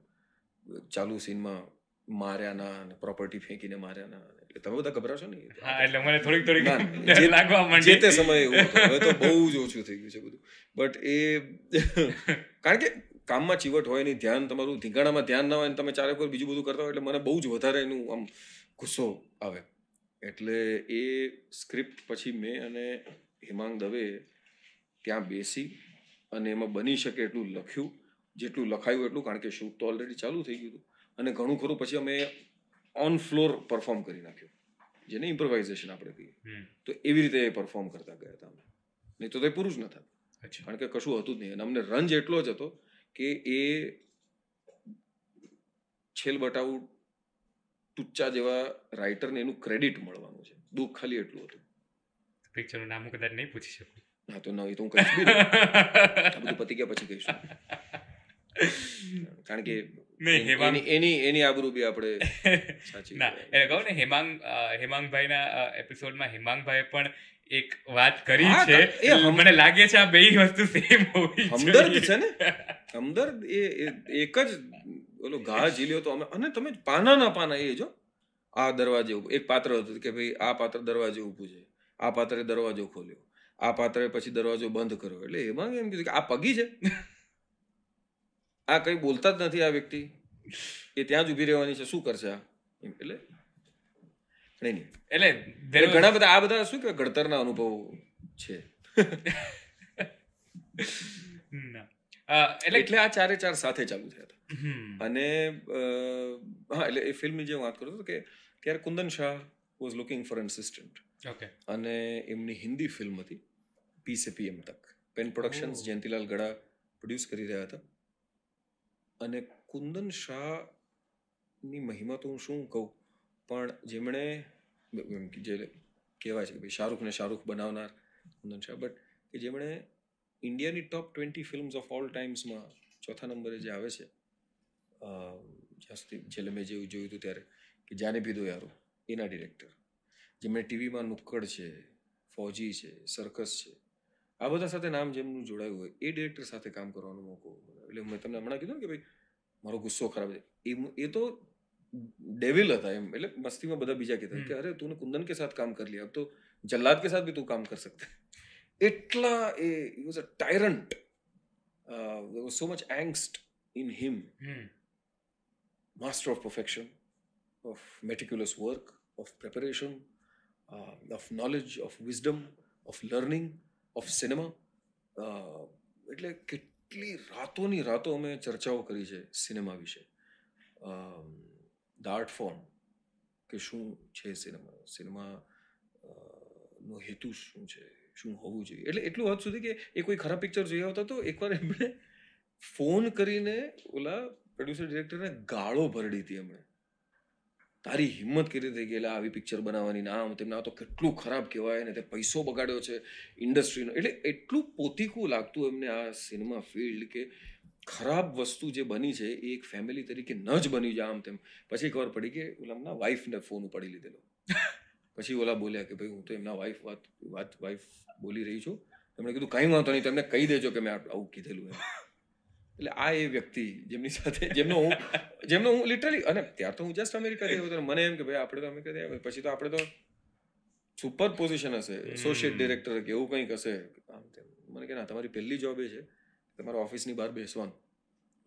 ચાલુ સીનમાં માર્યાના અને પ્રોપર્ટી ફેંકીને માર્યાના. એટલે તમે બધા ગભરાશો ને હા એટલે મને થોડીક થોડીક ના, ડર [LAUGHS] જે- લાગવા જે તે સમયે એવું હવે તો બહુ જ ઓછું થઈ ગયું છે બધું. બટ એ [LAUGHS] કારણ કે કામમાં ચીવટ હોય નહીં ધ્યાન તમારું ધીંગાણામાં ધ્યાન ના હોય તમે ચારે કોઈ બીજું બધું કરતા હોય એટલે મને બહુ જ વધારે એનું આમ ગુસ્સો આવે. એટલે એ સ્ક્રિપ્ટ પછી મેં અને હેમાંગ દવે ત્યાં બેસી અને એમાં બની શકે એટલું લખ્યું જેટલું લખાયું એટલું કારણ કે શૂટ તો ઓલરેડી ચાલુ થઈ ગયું હતું. અને ઘણું ખરું પછી અમે ઓન ફ્લોર પરફોર્મ કરી નાખ્યું જેને ઇમ્પ્રોવાઇઝેશન આપણે કહીએ. તો એવી રીતે પરફોર્મ કરતા ગયા હતા અમે. નહીં તો તે પૂરું જ ન થાય કારણ કે કશું હતું જ નહીં. અને અમને રંજ એટલો જ હતો કે એ છેલ બટાવું ટુચ્ચા જેવા રાઇટરને એનું ક્રેડિટ મળવાનું છે. દુઃખ ખાલી એટલું હતું. પિક્ચરનું નામ હું કદાચ નહીં પૂછી શકું. હા તો ના તો હું કહીશ બી બધું પતી ગયા પછી કહીશું. [LAUGHS] કારણ કે એની એની એની આબરૂ બી આપણે સાચી ના એટલે કહું ને હેમાંગ હેમાંગભાઈના એપિસોડમાં હેમાંગભાઈએ પણ એક વાત કરી છે. મને લાગે છે આ બે વસ્તુ સેમ હોવી હમદર્દ છે ને? હમદર્દ એ- એક જ ઓલો ઘા ઝીલ્યો તો અમે અને તમે પાનાના પાના એ જો આ દરવાજે એક પાત્ર હતું કે ભાઈ આ પાત્ર દરવાજે ઊભું છે. આ પાત્રે દરવાજો ખોલ્યો. આ પાત્રે પછી દરવાજો બંધ કર્યો. એટલે એમાં એમ કીધું કે આ પગી છે? આ કઈ બોલતા જ નથી આ વ્યક્તિ. એ ત્યાં જ ઊભી રહેવાની છે. શું કરશે આ? એટલે નહીં નહીં. એટલે એટલે ઘણા બધા આ બધા શું કે ઘડતરના અનુભવો છે. ના. એટલે એટલે આ ચારે ચાર સાથે ચાલુ થયા હતા. અને હા એટલે એ ફિલ્મની જે વાત કરું છું કે ત્યારે Kundan Shah was looking for assistant okay અને એમની હિન્દી ફિલ્મ હતી પી સે પી એમ તક. Pen productions. Jayantilal Gada produce કરી રહ્યા હતા. અને કુંદન શાહની મહિમા તો હું શું કહું? પણ જેમણે જે કહેવાય છે કે ભાઈ શાહરૂખને શાહરૂખ બનાવનાર કુંદન શાહ બટ કે જેમણે ઇન્ડિયાની top twenty films of all ટાઈમ્સમાં ચોથા નંબરે જે આવે છે જ્યાં સુધી છેલ્લે મેં જેવું જોયું હતું ત્યારે કે જાને પીધો યારો એના ડિરેક્ટર જેમણે ટીવીમાં નુક્કડ છે ફૌજી છે સર્કસ છે આ બધા સાથે નામ જેમનું જોડાયું હોય એ ડિરેક્ટર સાથે કામ કરવાનો મોકો એટલે મેં તમને હમણાં કીધું ને કે ભાઈ મારો ગુસ્સો ખરાબ છે. એ એ તો ડેવિલ હતા એમ એટલે મસ્તીમાં બધા બીજા કહેતા કે અરે તું કુંદન કે સાથે કામ કરી લે અબ તો જલ્લાદ કે સાથ ભી તું કામ કર સકતા એટલા એ was a tyrant so much angst in him hmm, perfection, of meticulous work, of preparation, uh, of knowledge, of wisdom, of learning, of cinema. Uh, એટલે કેટલી રાતોની રાતો અમે ચર્ચાઓ કરી છે સિનેમા વિશે ધ આર્ટ ફોર્મ કે શું છે સિનેમા સિનેમા નો હેતુ શું છે શું હોવું જોઈએ? એટલે એટલું હદ સુધી કે એ કોઈ ખરાબ પિક્ચર જોઈ આવતા તો એકવાર એમણે ફોન કરીને ઓલા પ્રોડ્યુસર ડિરેક્ટરને ગાળો ભરડી હતી એમણે. તારી હિંમત કરી કે એલા આવી પિક્ચર બનાવવાની ના આમ તેમને આ તો કેટલું ખરાબ કહેવાય ને તે પૈસો બગાડ્યો છે ઇન્ડસ્ટ્રીનો એટલે એટલું પોતીકું લાગતું એમને આ સિનેમા ફિલ્ડ કે ખરાબ વસ્તુ જે બની છે એ એક ફેમિલી તરીકે ન જ બની જાય આમ તેમ. પછી ખબર પડી કે ઓલામના વાઈફને ફોન ઉપાડી લીધેલો. પછી ઓલા બોલ્યા કે ભાઈ હું તો એમના વાઈફ વાત વાત વાઈફ બોલી રહી છું. એમણે કીધું કંઈ વાંધો નહીં તમને કહી દેજો કે મેં આવું કીધેલું એમ. એટલે આ એ વ્યક્તિ જેમની સાથે જેમનો હું જેમનો હું લિટરલી અને ત્યાર તો હું જસ્ટ અમેરિકા ગયો હતો મને એમ કે ભાઈ આપણે તો અમેરિકા ગયા પછી તો આપણે તો સુપર પોઝિશન હશે એસોસિએટ ડિરેક્ટર કે એવું કંઈક હશે. મને કે ના તમારી પહેલી જોબ એ છે તમારા ઓફિસની બહાર બેસવાનું.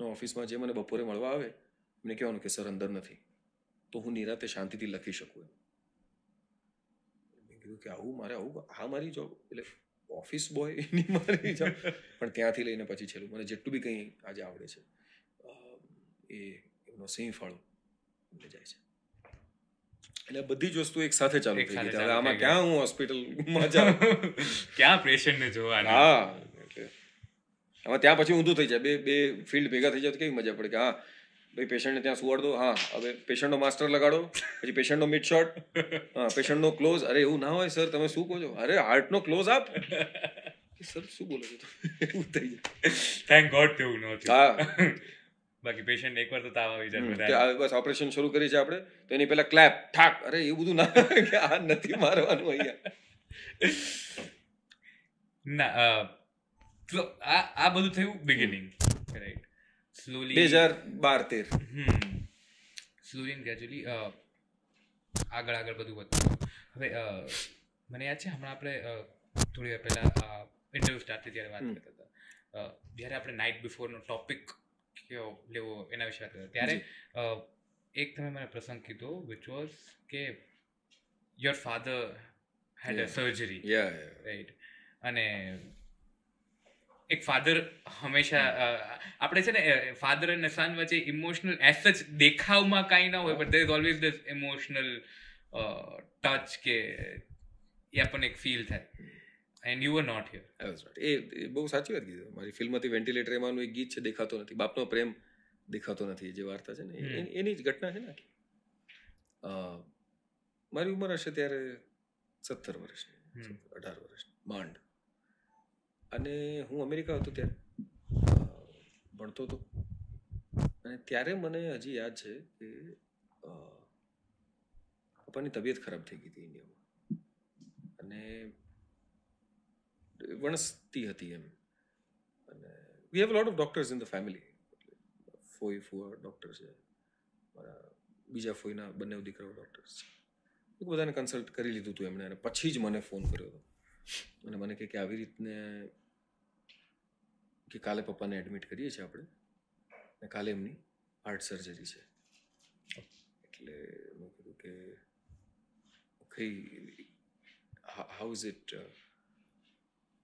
ઓફિસમાં જે મને બપોરે મળવા આવે મને કહેવાનું કે સર અંદર નથી. તો હું નિરાતે શાંતિથી લખી શકું એમ. મેં કે આવું મારે આવું આ મારી જોબ એટલે ઓફિસ બોય [LAUGHS] એની મારી જોબ પણ ત્યાંથી લઈને પછી છેલ્લું. મને જેટલું બી કંઈ આજે આવડે છે એ એમનો સિંહ ફાળો મને જાય છે. એટલે બધી જ વસ્તુ એક સાથે ચાલુ થઈ ગઈ હવે આમાં ક્યાં હું હોસ્પિટલમાં જાઉં? [LAUGHS] ક્યાં પેશન્ટને જોવા હા એટલે. આમાં ત્યાં પછી ઊંધું થઈ જાય. બે બે ફિલ્ડ ભેગા થઈ જાય તો કેવી મજા પડે કે હા ભાઈ પેશન્ટને ત્યાં સુવાડ. દો હા હવે પેશન્ટનો માસ્ટર લગાડો પછી પેશન્ટનો મિડ શોટ હા પેશન્ટનો ક્લોઝ અરે એવું ના હોય સર તમે શું કહો છો? અરે હાર્ટનો ક્લોઝ આપ. સર શું બોલો છો? એવું થઈ જાય. થેન્ક ગોડ તેવું નહોતું હા. બાકી પેશન્ટ એકવાર તો તાવ આવી જાય બસ ઓપરેશન શરૂ કરી છે આપણે. તો એની પહેલા ક્લેપ ઠાક. અરે એવું બધું ના કે આ નથી મારવાનું અહીંયા. ના આ આ બધું થયું બિગિનિંગ સ્લોલી બે હજાર બાર તેર. સ્લોલી એન્ડ ગ્રેજ્યુઅલી આગળ આગળ બધું વધતું હવે મને યાદ છે હમણાં આપણે થોડી વાર પહેલાં ઇન્ટરવ્યુ સ્ટાર્ટ થઈ ત્યારે વાત કરતા હતા. જ્યારે આપણે નાઇટ બિફોરનો ટોપિક કયો લેવો એના વિશે વાત કરતા ત્યારે એક તમે મને પ્રસંગ કીધો વિચ વોઝ કે your father had a surgery yeah right અને એક ફાધર હંમેશા આપણે છે ને ફાધર અને સન વચ્ચે ઇમોશનલ એસ જ દેખાવમાં કાંઈ ના હોય but there is always this emotional touch કે એ આપણને એક ફીલ થાય. And you are not here એ બહુ સાચી વાત કીધી. મારી ફિલ્મમાંથી વેન્ટિલેટર એમાંનું એક ગીત છે દેખાતો નથી. બાપનો પ્રેમ દેખાતો નથી જે વાર્તા છે ને એની જ ઘટના છે ને મારી ઉંમર હશે ત્યારે સત્તર વર્ષની અઢાર વર્ષની માંડ. અને હું અમેરિકા હતો ત્યારે. ભણતો હતો. અને ત્યારે મને હજી યાદ છે કે પપ્પાની તબિયત ખરાબ થઈ ગઈ હતી ઇન્ડિયામાં. અને વણસતી હતી એમ. અને we have lot of doctors in the family ફોઈ, ફુઆ ડૉક્ટર છે. મારા બીજા ફોઈના બંને દીકરાઓ ડૉક્ટર્સ છે. બધાને કન્સલ્ટ કરી લીધું હતું એમણે અને પછી જ મને ફોન કર્યો હતો અને મને કહે કે આવી રીતને કે કાલે પપ્પાને એડમિટ કરીએ છીએ આપણે. ને કાલે એમની હાર્ટ સર્જરી છે. એટલે મેં કીધું કે કઈ હાઉ ઇઝ ઇટ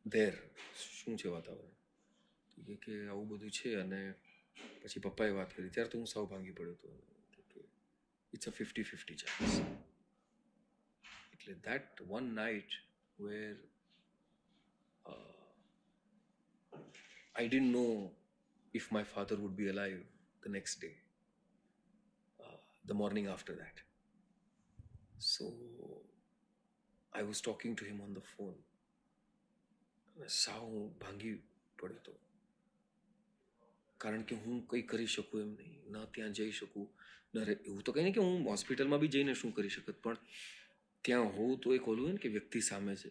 ધેર શું છે વાતાવરણ? કે કે આવું બધું છે અને પછી પપ્પાએ વાત કરી. ત્યારે તો હું સાવ ભાંગી પડ્યો હતો. It's a fifty fifty chance એટલે that one night where I didn't know if my father would be alive the next day, uh, the morning after that. So I was talking to him on the phone. સાવ ભાંગી પડ્યો હતો કારણ કે હું કંઈ કરી શકું એમ નહીં ન ત્યાં જઈ શકું ન એવું તો કંઈ નહીં કે હું હોસ્પિટલમાં બી જઈને શું કરી શકત પણ ત્યાં હોઉં તો એક ઓલું હોય ને કે વ્યક્તિ સામે છે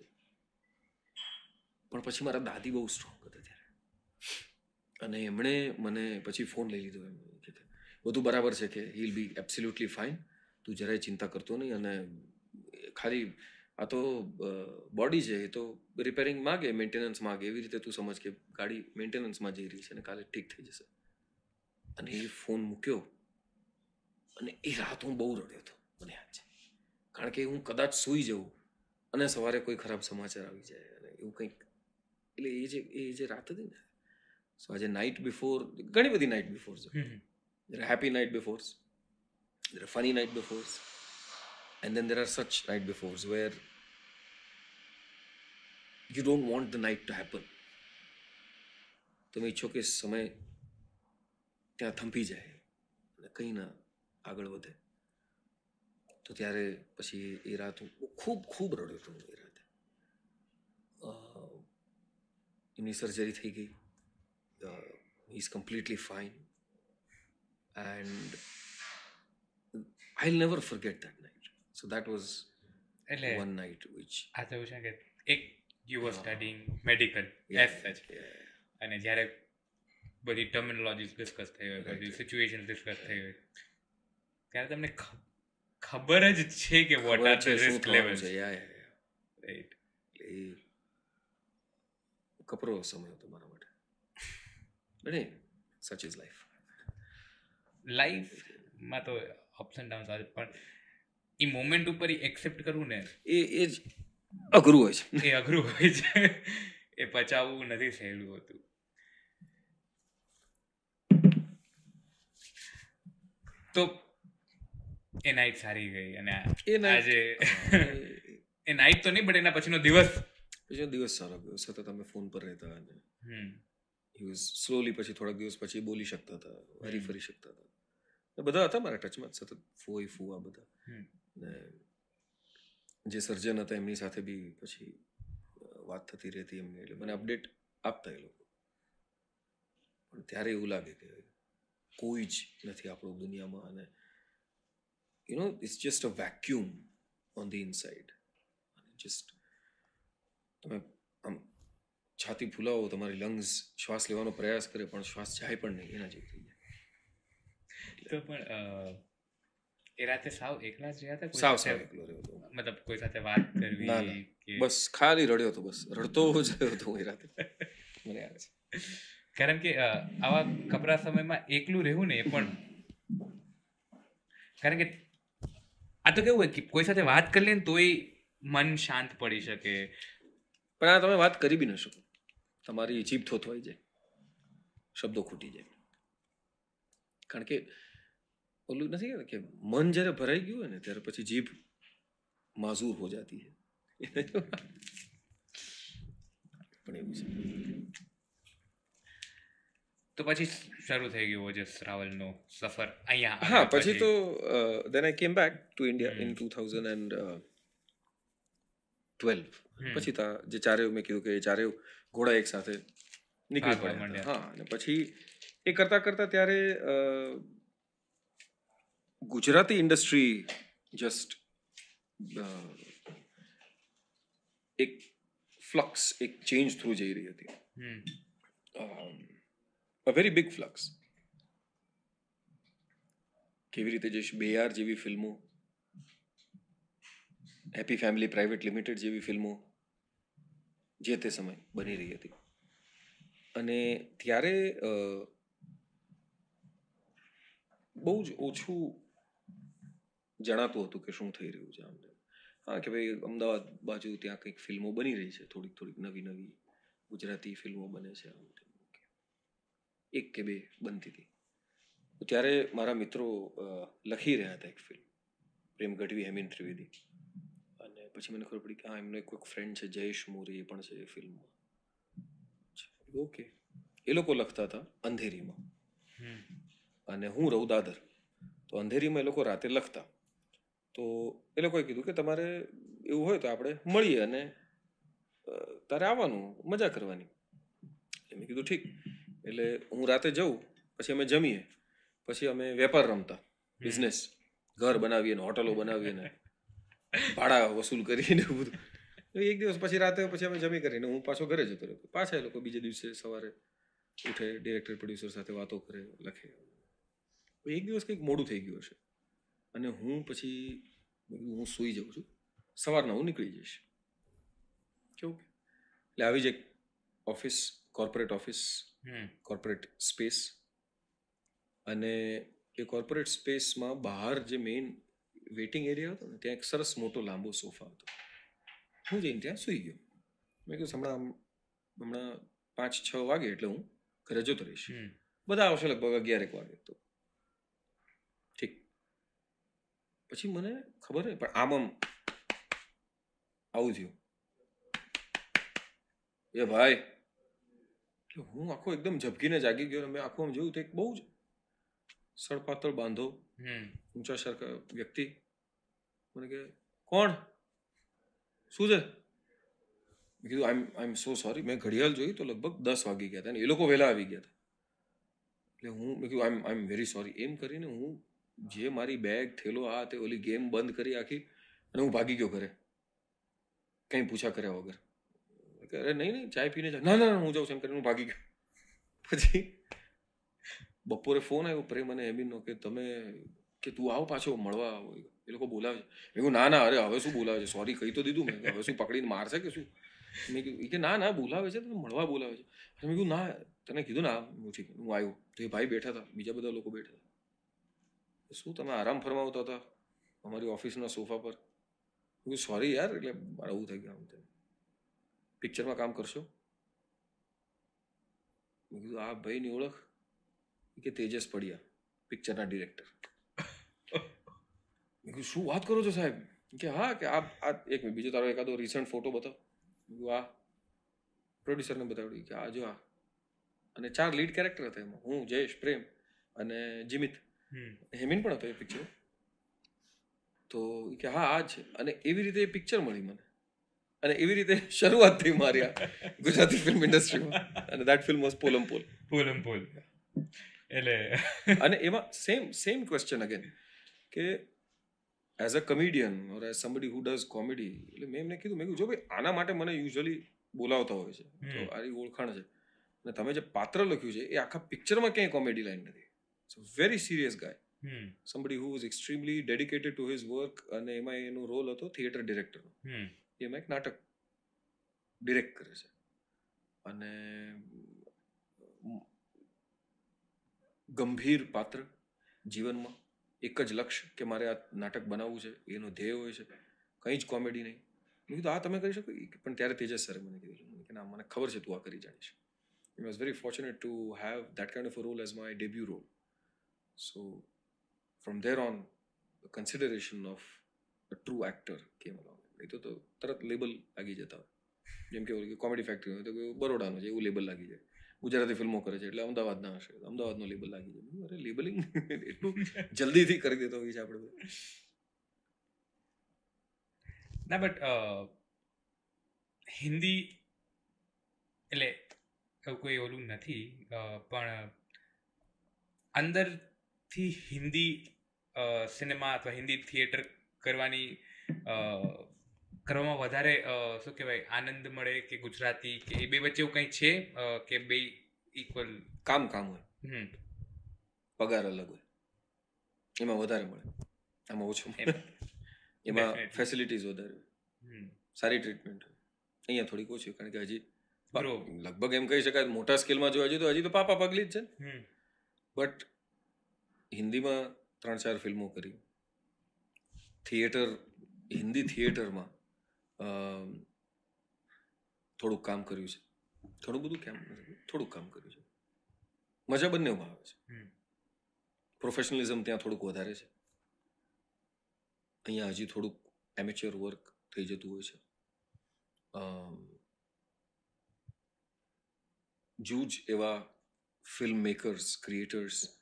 પણ પછી મારા દાદી બહુ સ્ટ્રોંગ હતા અને એમણે મને પછી ફોન લઈ લીધો એમ કે બધું બરાબર છે કે હીલ બી એબ્સોલ્યુટલી ફાઇન તું જરાય ચિંતા કરતો નહીં અને ખાલી આ તો બોડી છે, એ તો રિપેરિંગ માગે મેન્ટેનન્સ માગે. એવી રીતે તું સમજ કે ગાડી મેન્ટેનન્સમાં જઈ રહી છે અને કાલે ઠીક થઈ જશે. અને એ ફોન મૂક્યો અને એ રાત હું બહુ રડ્યો હતો, મને યાદ છે. કારણ કે હું કદાચ સૂઈ જઉં અને સવારે કોઈ ખરાબ સમાચાર આવી જાય અને એવું કંઈક. એટલે એ જે એ જે રાત હતી ને સો આજે નાઇટ બિફોર ઘણી બધી નાઇટ બિફોર છે are happy night befores there are funny night befores and then there are such night befores where you don't want the night to happen તમે ઈચ્છો કે સમય ત્યાં થંભી જાય અને કંઈ ના આગળ વધે તો ત્યારે પછી એ રાત હું ખૂબ ખૂબ રડ્યો હતો એ રાતે એમની સર્જરી થઈ ગઈ is completely fine and I'll never forget that night. So that was એટલે one night which આ તો એવું છે કે એક you were studying medical yeah, as such yeah, અને જ્યારે બધી ટર્મિનોલોજીસ ડિસ્કસ થઈ હોય Right, બધી right. સિચ્યુએશન ડિસ્કસ થઈ હોય ત્યારે તમને ખ- ખબર જ છે કે વોટ ખબર આર છે ધ શું રિસ્ક થવાનું લેવલ્સ છે yeah, yeah, yeah. રાઈટ એટલે એ કપરો સમય હતો મારા માટે But hey, such is life. લાઈફમાં તો અપ્સ એન્ડ ડાઉન્સ આવે પણ એ મોમેન્ટ ઉપર એ એક્સેપ્ટ કરવું ને એ એ જ અઘરું હોય છે. એ અઘરું હોય છે. એ પચાવવું નથી સહેલું હોતું. તો એ નાઇટ સારી ગઈ અને આજે [LAUGHS] એ- નાઈટ નાઇટ તો નહીં બટ એના પછીનો દિવસ. પછીનો દિવસ સારો ગયો. સતત અમે ફોન પર રહેતા અને હમ. હી વોઝ સ્લોલી પછી થોડાક દિવસ પછી બોલી શકતા હતા હરી ફરી શકતા હતા. બધા હતા મારા ટચમાં સતત ફોઈ ફૂવા બધા. ને જે સર્જન હતા એમની સાથે બી પછી વાત થતી રહેતી એમની એટલે મને અપડેટ આપતા એ લોકો. પણ ત્યારે એવું લાગે કે કોઈ જ નથી આપણું દુનિયામાં અને you know it's just a vacuum on the inside just તમે આમ છાતી ફૂલાવો તમારી લંગ્સ શ્વાસ લેવાનો પ્રયાસ કરે પણ શ્વાસ જાય પણ નહીં એના જેવું થઈ જાય. તો પણ એ રાતે સાવ એકલા જ રહ્યા હતા? સાવ સાવ એકલો રહ્યો હતો. મતલબ કોઈ સાથે વાત કરવી. બસ ખાલી રડ્યો હતો બસ. રડતો જ રહ્યો હતો એ રાતે. મને યાદ છે. કારણ કે આવા કપરા સમયમાં એકલું રહેવું ને એ પણ કારણ કે આ તો કેવું હોય કે કોઈ સાથે વાત કરી લે ને તોય મન શાંત પડી શકે. પણ આ તમે વાત કરી બી ન શકો. તમારી જીભ થોથવાઈ જાય. શબ્દો ખૂટી જાય. કારણ કે ઓલું નથી કહેતા કે મન જ્યારે ભરાઈ ગયું હોય ને ત્યારે પછી જીભ માઝૂર હો જાતી હે પણ એવું છે. તો પછી શરૂ થઈ ગયો જે રાવલનો સફર અહીંયા હા પછી તો then I came back to India in two thousand and twelve. પછી તા જે ચારે મેં કીધું કે એ ચારે ઘોડા એક સાથે નીકળી પડ્યા હા અને પછી એ કરતા કરતા ત્યારે ગુજરાતી ઇન્ડસ્ટ્રી જસ્ટ એક ફ્લક્સ એક ચેન્જ થ્રુ જઈ રહી હતી. અ વેરી બિગ ફ્લક્સ કેવી રીતે જઈશ બેયાર જેવી ફિલ્મો હેપી ફેમિલી પ્રાઇવેટ લિમિટેડ જેવી ફિલ્મો જે તે સમય બની રહી હતી. અને ત્યારે બહુ જ ઓછું જણાતું હતું કે શું થઈ રહ્યું છે આમને. હા, કે ભાઈ અમદાવાદ બાજુ ત્યાં કંઈક ફિલ્મો બની રહી છે, થોડીક થોડીક નવી નવી ગુજરાતી ફિલ્મો બને છે એક કે બે બનતી હતી. ત્યારે મારા મિત્રો લખી રહ્યા હતા એક ફિલ્મ, પ્રેમ ગઢવી, હેમિન ત્રિવેદી. પછી મને ખબર પડી કે હા એમનો એક કોઈક ફ્રેન્ડ છે જયેશ મોરી એ પણ છે એ ફિલ્મમાં ઓકે. એ લોકો લખતા હતા અંધેરીમાં. અને હું રહું દાદર. તો અંધેરીમાં એ લોકો રાતે લખતા. તો એ લોકોએ કીધું કે તમારે એવું હોય તો આપણે મળીએ અને તારે આવવાનું મજા કરવાની. મેં કીધું ઠીક. એટલે હું રાતે જઉં પછી અમે જમીએ. પછી અમે વેપાર રમતા. બિઝનેસ ઘર બનાવીએ ને હોટલો બનાવીએ ને. ભાડા વસૂલ કરીને બધું. એક દિવસ પછી રાતે પછી અમે જમી કરીને હું પાછો ઘરે જતો રહ્યો. પાછા એ લોકો બીજે દિવસે સવારે ઉઠે ડિરેક્ટર પ્રોડ્યુસર સાથે વાતો કરે લખે. એક દિવસ કંઈક મોડું થઈ ગયું હશે. અને હું પછી હું સૂઈ જાઉં છું. સવારના હું નીકળી જઈશ. કેવું એટલે આવી જ એક office corporate office hmm. Corporate space અને એ કોર્પોરેટ સ્પેસમાં બહાર જે મેઇન વેઇટિંગ એરિયા હતો ને ત્યાં એક સરસ મોટો લાંબો સોફા હતો. હું જઈને ત્યાં સૂઈ ગયો. મેં કીધું હમણાં હમણાં પાંચ છ વાગે એટલે હું ઘરે જતો રહીશ. બધા આવશે લગભગ અગિયાર એક વાગે તો. ઠીક. પછી મને ખબર નહીં પણ આમ આમ આવું થયું. એ ભાઈ. એટલે હું આખો એકદમ ઝબકીને જાગી ગયો મેં આખું આમ જોયું તો એક બહુ જ સડપાતળ બાંધો ઊંચા સરખા વ્યક્તિ મને કે કોણ? શું છે? મેં કીધું આઈ આઈ એમ સો સોરી મેં ઘડિયાળ જોઈ તો લગભગ દસ વાગી ગયા હતા અને એ લોકો વહેલા આવી ગયા હતા. એટલે હું મેં કીધું આઈ એમ આઈ એમ વેરી સોરી એમ કરીને હું જે મારી બેગ થેલો આ તે ઓલી ગેમ બંધ કરી આખી અને હું ભાગી ગયો ઘરે. કંઈ પૂછા કર્યા વગર. અરે નહીં નહીં ચાય પીને ના ના, હું જાઉં છું. એમ કરીને હું ભાગી ગયો. પછી બપોરે ફોન આવ્યો પ્રેમ અને એમિનનો કે તમે કે તું આવ પાછો મળવા. આવો એ લોકો બોલાવે છે. મેં કહ્યું ના ના, અરે, હવે શું બોલાવે છે? સોરી કહી તો દીધું મેં. હવે શું પકડીને મારશે કે શું? મેં કીધું કે, ના ના, બોલાવે છે, તને મળવા બોલાવે છે. મેં કીધું, ના, તને કીધું, ના, હું ઠીક, હું આવ્યો. તો એ ભાઈ બેઠા હતા, બીજા બધા લોકો બેઠા હતા. શું તમે આરામ ફરમાવતા હતા અમારી ઓફિસના સોફા પર? કીધું સોરી યાર, એટલે મારે આવું થઈ ગયું આમ પિક્ચરમાં કામ કરશો? મેં કીધું, આ ભાઈની ઓળખ કે તેજસ પડિયા પિક્ચરના ડિરેક્ટર કીધું શું વાત કરો છો સાહેબ? કે હા કે આ આ એક મિનિટ બીજો તારો એકાદો રિસન્ટ ફોટો બતાવ. કીધું આ પ્રોડ્યુસરને બતાવડી કે આ જો આ. અને ચાર લીડ કેરેક્ટર હતા એમાં. હું જયેશ પ્રેમ અને જીમિત. હેમિન પણ હતો એ પિક્ચર તો કે હા આ જ છે. અને એવી રીતે એ પિક્ચર મળી મને. અને એવી રીતે [LAUGHS] શરૂઆત થઈ મારી ગુજરાતી ફિલ્મ ઇન્ડસ્ટ્રીમાં અને that film was Polam Pol Polam Pol એટલે અને એમાં સેમ સેમ ક્વેશ્ચન અગેન કે as a comedian or as somebody who does comedy એટલે મેં એમને કીધું મેં કીધું જો ભાઈ આના માટે મને યુઝ્યુઅલી બોલાવતા હોય છે તો આની આરી ઓળખાણ છે. અને તમે જે પાત્ર લખ્યું છે એ આખા પિક્ચરમાં ક્યાંય કોમેડી લાઈન નથી. Very serious guy somebody who is extremely dedicated to his work અને એમાં એનો રોલ હતો થિયેટર ડિરેક્ટરનો એમાં એક નાટક ડિરેક્ટ કરે છે. અને ગંભીર પાત્ર જીવનમાં એક જ લક્ષ્ય કે મારે આ નાટક બનાવવું છે, એનો ધ્યેય હોય છે, કંઈ જ કોમેડી નહીં. મેં કીધું આ તમે કરી શકો. ઈ પણ ત્યારે તેજસ સરે મને કીધું. કે ના, મને ખબર છે તું આ કરી જાણીશ. I was very fortunate to have that kind of role as my debut role so from there on consideration of of actor came came નહીં તો તરત લેબલ લાગી જતા જેમ કે કોમેડી ફેક્ટરી હોય, તો બરોડાનો છે, એવું લેબલ લાગી જાય. ગુજરાતી ફિલ્મો કરે છે એટલે અમદાવાદના હશે. અમદાવાદનો લેબલ લાગી જાય અરે લેબલિંગ [LAUGHS] એટલું [LAUGHS] જલ્દીથી કરી દેતો હોય છે આપણે. ના બટ હિન્દી એટલે એવું કોઈ ઓલું નથી પણ અંદરથી હિન્દી સિનેમા અથવા હિન્દી થિયેટર કરવાની અ, કરવામાં વધારે શું કહેવાય આનંદ મળે કે ગુજરાતી કે એ બે વચ્ચે એવું કંઈ છે કે બે ઇક્વલ કામ કામ હોય. પગાર અલગ હોય. એમાં વધારે મળે. આમાં ઓછું એમાં [LAUGHS] ફેસિલિટીઝ વધારે હોય. સારી ટ્રીટમેન્ટ હોય. અહીંયા થોડીક ઓછી કારણ કે હજી. લગભગ એમ કહી શકાય મોટા સ્કેલમાં જોવા જઈએ તો હજી તો પાપા પગલી જ છે બટ હિન્દીમાં ત્રણ ચાર ફિલ્મો કરી. થિયેટર હિન્દી થિયેટરમાં થોડુંક કામ કર્યું છે. થોડું બધું કેમ? થોડુંક કામ કર્યું છે. મજા બંનેમાં આવે છે. પ્રોફેશનલિઝમ ત્યાં થોડુંક વધારે છે. અહીંયા હજી થોડુંક એમેચ્યોર વર્ક થઈ જતું હોય છે. જૂજ એવા film makers creators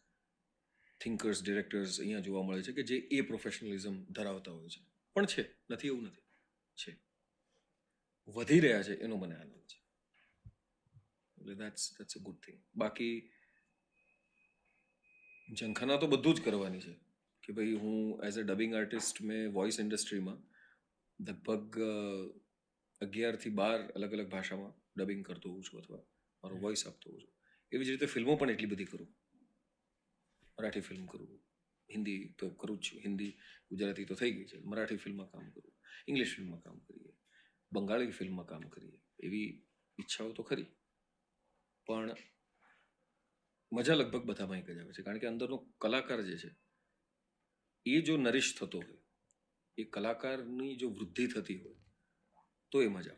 thinkers directors અહીંયા જોવા મળે છે કે જે એ પ્રોફેશનલિઝમ ધરાવતા હોય છે. પણ છે નથી એવું નથી. છે. વધી રહ્યા છે એનો મને આનંદ છે. એટલે that's that's a good thing બાકી ઝંખના તો બધું જ કરવાની છે કે ભાઈ હું એઝ અ ડબિંગ આર્ટિસ્ટ મેં વોઇસ ઇન્ડસ્ટ્રીમાં લગભગ અગિયારથી બાર અલગ અલગ ભાષામાં ડબિંગ કરતો હોઉં છું અથવા મારો વોઇસ આપતો હોઉં છું. એવી જ રીતે ફિલ્મો પણ એટલી બધી કરું. મરાઠી ફિલ્મ કરું. હિન્દી તો કરું જ છું. હિન્દી ગુજરાતી તો થઈ ગઈ છે. મરાઠી ફિલ્મમાં કામ કરું. ઇંગ્લિશ ફિલ્મમાં કામ કરીએ. બંગાળી ફિલ્મમાં કામ કરીએ, એવી ઈચ્છાઓ તો ખરી. પણ મજા લગભગ બધામાં એક જ આવે છે, કારણ કે અંદરનો કલાકાર જે છે, એ જો નરીશ થતો હોય, એ કલાકારની જો વૃદ્ધિ થતી હોય, તો એ મજા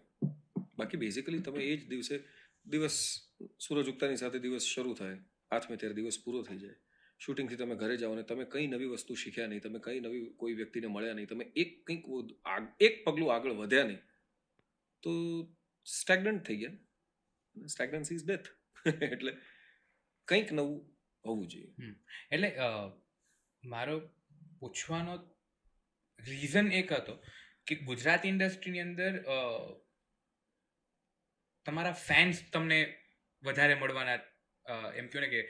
બાકી બેઝિકલી તમે એ જ દિવસે, દિવસ સૂરજ ઉગતાની સાથે દિવસ શરૂ થાય આઠમે ત્યારે દિવસ પૂરો થઈ જાય, શૂટિંગથી તમે ઘરે જાઓ અને તમે કંઈ નવી વસ્તુ શીખ્યા નહીં, તમે કંઈ નવી કોઈ વ્યક્તિને મળ્યા નહીં, તમે એક કંઈક એક પગલું આગળ વધ્યા નહીં તો સ્ટેગ્નન્ટ થઈ ગયા. સ્ટેગ્નન્સી ઇઝ ડેથ એટલે કંઈક નવું હોવું જોઈએ. એટલે મારો પૂછવાનો રીઝન એક હતો કે ગુજરાતી ઇન્ડસ્ટ્રીની અંદર તમારા ફેન્સ તમને વધારે મળવાના એમ કહો ને કે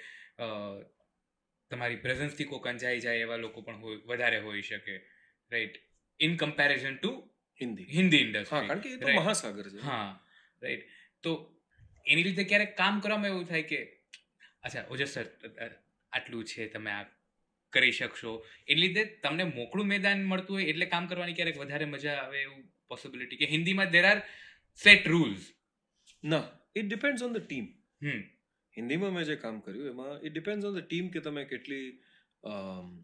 તમારી પ્રેઝન્સથી કોઈ કંજાઈ જાય એવા લોકો પણ વધારે હોઈ શકે right in comparison to Hindi. Hindi હા ઇન્ડસ્ટ્રી કારણ કે એ તો મહાસાગર છે. હા રાઈટ તો એની લીધે ક્યારેક કામ કરવામાં એવું થાય કે અચ્છા ઓજસ સર આટલું છે તમે આ કરી શકશો. એ લીધે તમને મોકળું મેદાન મળતું હોય એટલે કામ કરવાની ક્યારેક વધારે મજા આવે એવું પોસિબિલિટી કે હિન્દીમાં દેર આર સેટ રૂલ્સ ના it depends on the team hmm. હિન્દીમાં મેં જે કામ કર્યું એમાં it depends on the team કે તમે કેટલી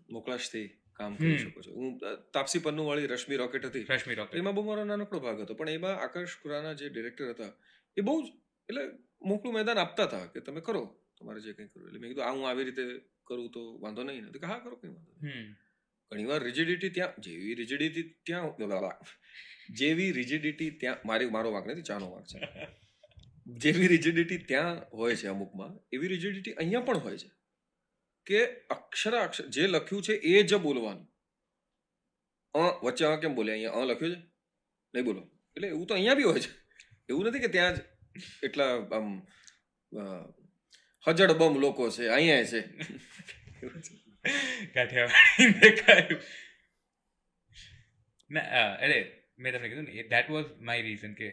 મોકળાશથી કામ કરી શકો છો. હું તાપસી પન્નુ વાળી રશ્મિ રોકેટ હતી. રશ્મિ રોકેટ. એમાં બહુ મારો નાનકડો ભાગ હતો પણ એમાં આકાશ ખુરાના જે ડિરેક્ટર હતા એ બહુ જ એટલે મોકળું મેદાન આપતા હતા કે તમે કરો તમારે જે કંઈ કરવું એટલે મેં કીધું આ હું આવી રીતે કરું તો વાંધો નહીં. કે હા કરો કંઈ વાંધો નહીં. વાર ઘણીવાર રિજિડિટી ત્યાં જેવી રિજિડિટી ત્યાં જેવી રિજિડિટી ત્યાં મારી મારો વાંક નથી ચાનો વાંક છે. [LAUGHS] જેવી રિજિડિટી ત્યાં હોય છે અમુકમાં એવી રિજિડિટી અહીંયા પણ હોય છે. કે અક્ષરા અક્ષર જે લખ્યું છે એ જ બોલવાનું. અ વચ્ચે અ કેમ બોલે? અહીંયા અ લખ્યું છે? નહીં બોલો. એટલે એવું તો અહીંયા બી હોય છે. એવું નથી કે ત્યાં જ એટલા આમ હજડબમ હજડ બમ લોકો છે અહીંયા છે. કાઠિયાવાડી દેખાયું. ના અરે મેં તમને કીધું ને દેટ વોઝ માય રીઝન કે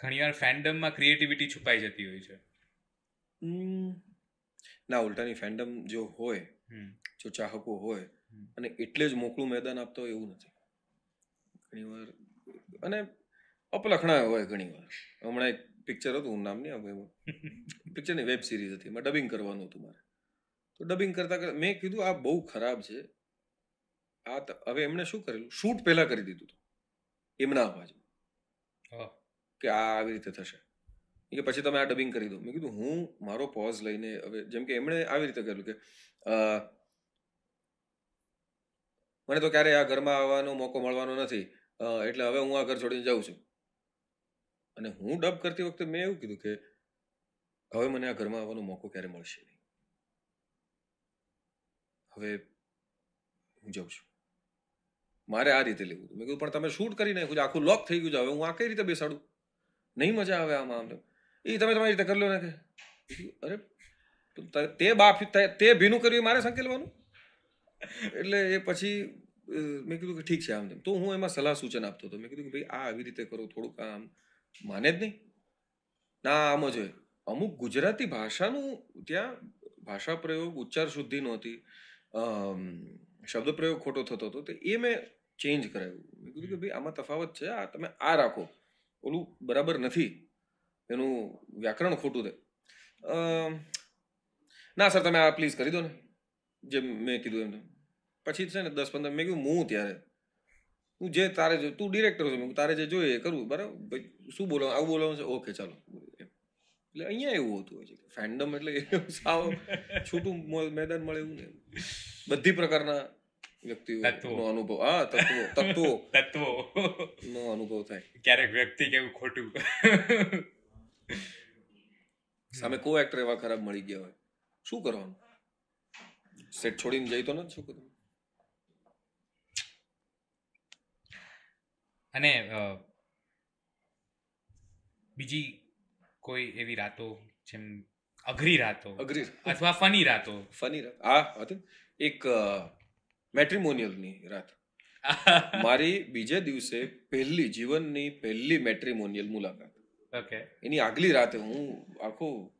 ઘણીવાર ફેન્ડમમાં ક્રિએટિવિટી છુપાઈ જતી હોય છે. ના ઉલટાની ફેન્ડમ જો હોય જો ચાહકો હોય અને એટલે જ મોકળું મેદાન આપતો હોય એવું નથી. ઘણીવાર અને અપલખણા હોય ઘણીવાર હમણાં એક પિક્ચર હતું નામ નહીં આવે પિક્ચરની વેબ સિરીઝ હતી. એમાં ડબિંગ કરવાનું હતું મારે. તો ડબિંગ કરતા મેં કીધું આ બહુ ખરાબ છે. આ હવે એમણે શું કરેલું? શૂટ પહેલા કરી દીધું હતું. એમના અવાજમાં. કે આ આવી રીતે થશે. કે પછી તમે આ ડબિંગ કરી દો. મેં કીધું, હું મારો પોઝ લઈને હવે, જેમ કે એમણે આવી રીતે કર્યું કે મને તો ક્યારેય આ ઘરમાં આવવાનો મોકો મળવાનો નથી. એટલે હવે હું આ ઘર છોડીને જાઉં છું. અને હું ડબ કરતી વખતે મેં એવું કીધું કે, હવે મને આ ઘરમાં આવવાનો મોકો ક્યારે મળશે નહીં. હવે હું જાઉં છું. મારે આ રીતે લેવું મેં કીધું, પણ તમે શૂટ કરી નાખ્યું આખું લોક થઈ ગયું છે. હવે હું આ કઈ રીતે બેસાડું? નહીં મજા આવે આમાં આમ. એ તમે તમારી રીતે કરી લો ને કે. અરે, તો, ત- તે ભીનું કર્યું મારે સંકેલવાનું? એટલે એ પછી મેં કીધું કે ઠીક છે આમ તેમ. તો હું એમાં સલાહ સૂચન આપતો હતો. મેં કીધું કે ભાઈ, આ આવી રીતે કરો, થોડુંક આમ માને જ નહીં. ના, આમ જ હોય. અમુક ગુજરાતી ભાષાનું ત્યાં ભાષા પ્રયોગ ઉચ્ચાર શુદ્ધિ નહોતી. શબ્દ પ્રયોગ ખોટો થતો હતો. તો એ મેં ચેન્જ કરાવ્યું. મેં કીધું કે ભાઈ, આમાં તફાવત છે. આ તમે આ રાખો. ઓલું બરાબર નથી. એનું વ્યાકરણ ખોટું છે. ના સર તમે આ પ્લીઝ કરી દો ને. જે મેં કીધું એમને. પછી છે ને દસ પંદર મેં કીધું હું ત્યારે. તું જે તારે જો તું ડિરેક્ટર છું તારે જે જોઈએ એ કરવું બરાબર? ભાઈ શું બોલવાનું આવું બોલાવું છે? ઓકે ચાલો. એટલે અહીંયા એવું હોતું હોય છે ફેન્ડમ એટલે સાવ છૂટું મેદાન મળે એવું ને બધી પ્રકારના વ્યક્તિઓ અનુભવ. હા તત્વો તત્વો. [LAUGHS] તત્વો. નો અનુભવ થાય. ક્યારેક વ્યક્તિ કેવું ખોટું. [LAUGHS] સામે કો એક્ટર એવા ખરાબ મળી ગયા હોય. શું કરવાનું? સેટ છોડીને જઈ તો નથી શું અને બીજી કોઈ એવી રાતો જેમ અઘરી રાતો અઘરી અથવા ફની રાતો? ફની રાત. આ હતી ને, એક મેટ્રિમોનિયલની રાત. [LAUGHS] મારી બીજે દિવસે પહેલી જીવનની પહેલી મેટ્રિમોનિયલ મુલાકાત. એની આગલી રાતે હું આખો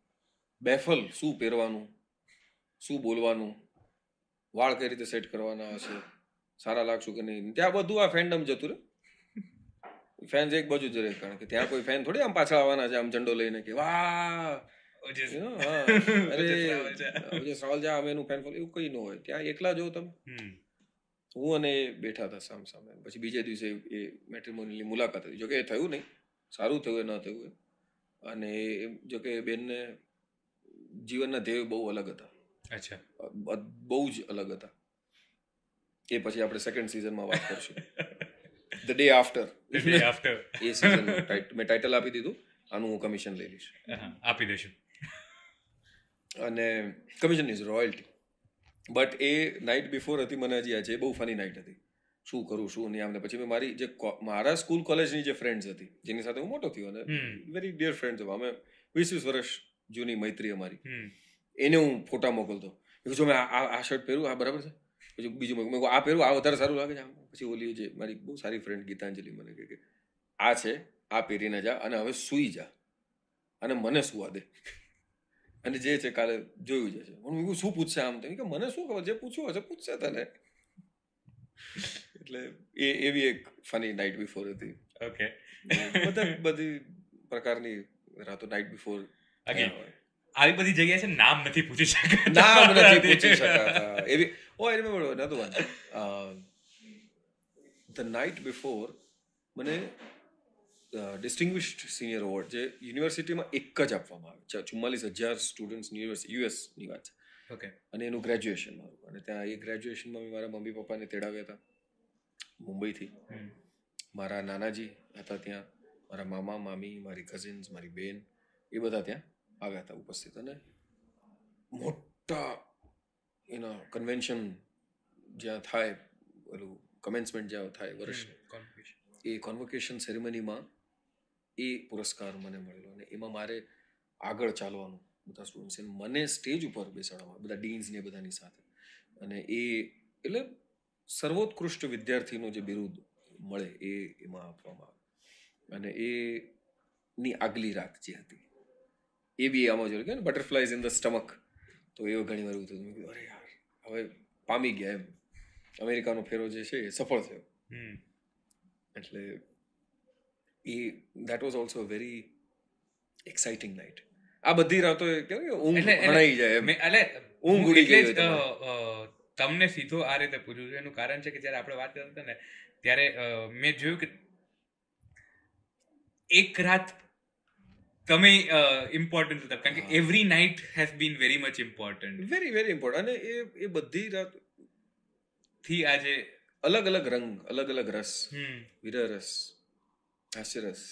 બેફલ શું પહેરવાનું શું બોલવાનું વાળ કઈ રીતે સેટ કરવાના હશે સારા લાગશું કે નહીં? ત્યાં બધું આ ફેન્ડમ જતું રહે ફેન્સ એક બાજુ જ રહે કારણ કે ત્યાં કોઈ ફેન થોડી આમ પાછળ આવવાના છે આમ ઝંડો લઈને કે વાહ. અરે સવાલ છે, અમે એનું ફેન એવું કઈ ન હોય. ત્યાં એકલા જો તમે. હું અને બેઠા હતા સામ સામે. પછી બીજે દિવસે એ મેટ્રિમોનીની મુલાકાત હતી. જોકે એ થયું નહીં. સારું થયું એ ન થયું એ અને એ- જોકે એ બેનને જીવનના ધ્યેય બહુ અલગ હતા. અચ્છા. બહુ જ અલગ હતા. એ પછી આપણે સેકન્ડ સિઝનમાં વાત કરશું. The day after the after. એ સિઝન મેં ટાઇટલ આપી દીધું. આનું હું કમિશન લઈ લઈશ. આપી દેશું અને કમિશન ઇઝ રોયલ્ટી બટ એ નાઇટ બિફોર હતી મને હજી આજે બહુ ફની નાઇટ હતી. શું કરું શું નહીં આમને પછી મેં મારી જે મારા સ્કૂલ કોલેજની જે ફ્રેન્ડ્સ હતી જેની સાથે હું મોટો થયો અને વેરી ડિયર ફ્રેન્ડ્સ અમે વીસ વીસ વર્ષ જૂની મૈત્રી અમારી. એને હું ફોટા મોકલતો. જો મેં આ શર્ટ પહેરું આ બરાબર છે. પછી બીજું મેં આ પહેરું આ વધારે સારું લાગે છે. પછી ઓલી જે મારી બહુ સારી ફ્રેન્ડ ગીતાંજલિ મને કહે કે આ છે આ પહેરીને જા અને હવે સૂઈ જા અને મને સુવા દે. અને જે છે કાલે જોયું જશે હું શું પૂછશે આમ? તેમ કે મને શું ખબર જે પૂછવું હશે પૂછશે તને. એટલે એ એવી એક ફની નાઇટ બિફોર હતી. ઓકે [LAUGHS] બધા બધી પ્રકારની રાતો નાઇટ બિફોર. આવી બધી જગ્યાએ છે નામ નથી પૂછી શકતા. નામ નથી [LAUGHS] પૂછી શકતા. એવી ઓ I remember the night before મને ડિસ્ટિંગ્વિશ્ડ સિનિયર અવોર્ડ જે યુનિવર્સિટીમાં એક જ આપવામાં આવે છે. ચુમ્માલીસ હજાર સ્ટુડન્ટ્સ યુએસની વાત છે. ઓકે અને એનું ગ્રેજ્યુએશન મારું. અને ત્યાં એ ગ્રેજ્યુએશનમાં મેં મારા મમ્મી પપ્પાને તેડાવ્યા હતા. મુંબઈથી. મારા નાનાજી હતા ત્યાં મારા મામા મામી મારી કઝિન્સ મારી બેન એ બધા ત્યાં આવ્યા હતા ઉપસ્થિત. અને મોટા એના કન્વેન્શન જ્યાં થાય પેલું કમેન્સમેન્ટ જ્યાં થાય વર્ષ એ કોન્વોકેશન સેરેમનીમાં એ પુરસ્કાર મને મળેલો. અને એમાં મારે આગળ ચાલવાનું બધા સ્ટુડન્ટ્સ મને સ્ટેજ ઉપર બેસાડવામાં બધા ડીન્સ ને બધાની સાથે. અને એ એટલે સર્વોત્કૃષ્ટ વિદ્યાર્થીનું જે બિરુદ મળે એ એમાં આપવામાં આવે. અને એ ની આગલી રાત જે હતી એ બી આમાં જોયું કે બટરફ્લાઇઝ ઇન ધ સ્ટમક તો એવો ઘણી વાર એવું થયું કીધું અરે યાર હવે પામી ગયા એમ. અમેરિકાનો ફેરો જે છે એ સફળ થયો. એટલે એ that was also very exciting night આ બધી રાતો ઊંઘ એટલે- જાય એટલે ઊંઘ ઉડી ગઈ તમને સીધો આ રીતે પૂછ્યું છું. એનું કારણ છે કે જ્યારે આપણે વાત કરતા હતા ને ત્યારે મેં જોયું કે એક રાત તમે ઇમ્પોર્ટન્ટ હતા. કારણ કે every night has been very much important very very important અને એ એ બધી રાતથી આજે અલગ અલગ રંગ અલગ અલગ રસ હમ. વીર રસ હાસ્ય રસ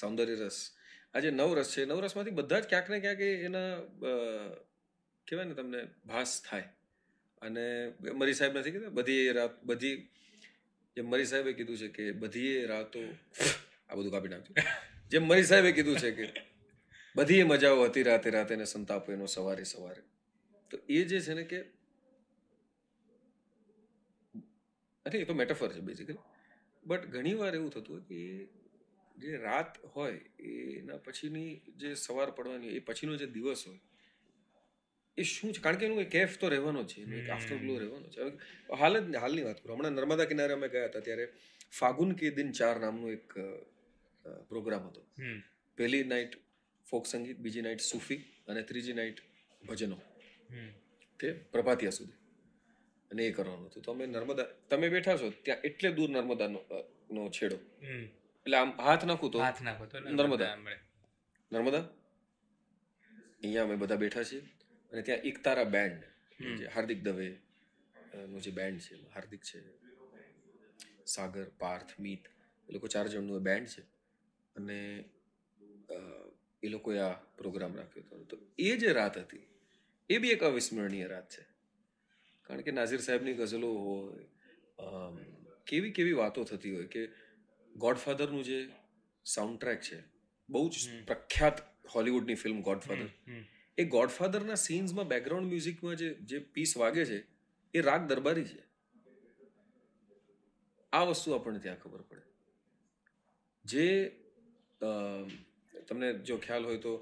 સૌંદર્ય રસ. આ જે નવ રસ છે. નવ રસમાંથી બધા જ ક્યાંક ને ક્યાંક એના કહેવાય ને તમને ભાસ થાય. અને મરી સાહેબ નથી કીધું બધી રાત બધી જેમ મરી સાહેબે કીધું છે કે બધી રાતો આ બધું કાપી નાખજો. જેમ મરી સાહેબે કીધું છે કે બધી મજાઓ હતી રાતે રાતે ને સંતાપો એનો સવારે સવારે. તો એ જે છે ને કે અરે એ તો મેટાફર છે બેઝિકલી બટ ઘણી વાર એવું થતું હોય કે જે રાત હોય, એના પછીની જે સવાર પડવાની એ પછીનો જે દિવસ હોય એ શું છે? કારણ કે એનું એક કેફ તો રહેવાનો છે. એનું એક આફ્ટર ગ્લો રહેવાનો છે. હવે હાલ જ હાલની વાત કરું. હમણાં નર્મદા કિનારે અમે ગયા હતા ત્યારે ફાગુન કે દિન ચાર નામનો એક પ્રોગ્રામ હતો. પહેલી નાઇટ ફોક સંગીત બીજી નાઇટ સૂફી અને ત્રીજી નાઇટ ભજનો. તે પ્રભાતિયા સુધી. અને એ કરવાનું હતું. તો અમે નર્મદા તમે બેઠા છો ત્યાં એટલે દૂર નર્મદાનો અ, નો છેડો. એટલે આમ હાથ નાખું તો હાથ નાખો તો નર્મદા. નર્મદા? અહીંયા અમે બધા બેઠા છીએ. અને ત્યાં એકતારા બેન્ડ જે હાર્દિક દવે નું જે બેન્ડ છે હાર્દિક છે સાગર પાર્થ મીત એ લોકો ચાર જણનું બેન્ડ છે. અને એ લોકોએ આ પ્રોગ્રામ રાખ્યો હતો. તો એ જે રાત હતી એ બી એક અવિસ્મરણીય રાત છે. કારણ કે નાઝીર સાહેબની ગઝલો હોય કેવી કેવી વાતો થતી હોય કે ગોડફાધરનું જે સાઉન્ડ ટ્રેક છે બહુ જ પ્રખ્યાત હોલિવૂડની ફિલ્મ ગોડફાધર. એ ગોડફાધરના સીન્સમાં બેકગ્રાઉન્ડ મ્યુઝિકમાં જે જે પીસ વાગે છે, એ રાગ દરબારી છે. આ વસ્તુ આપણને ત્યાં ખબર પડે. જે તમને જો ખ્યાલ હોય તો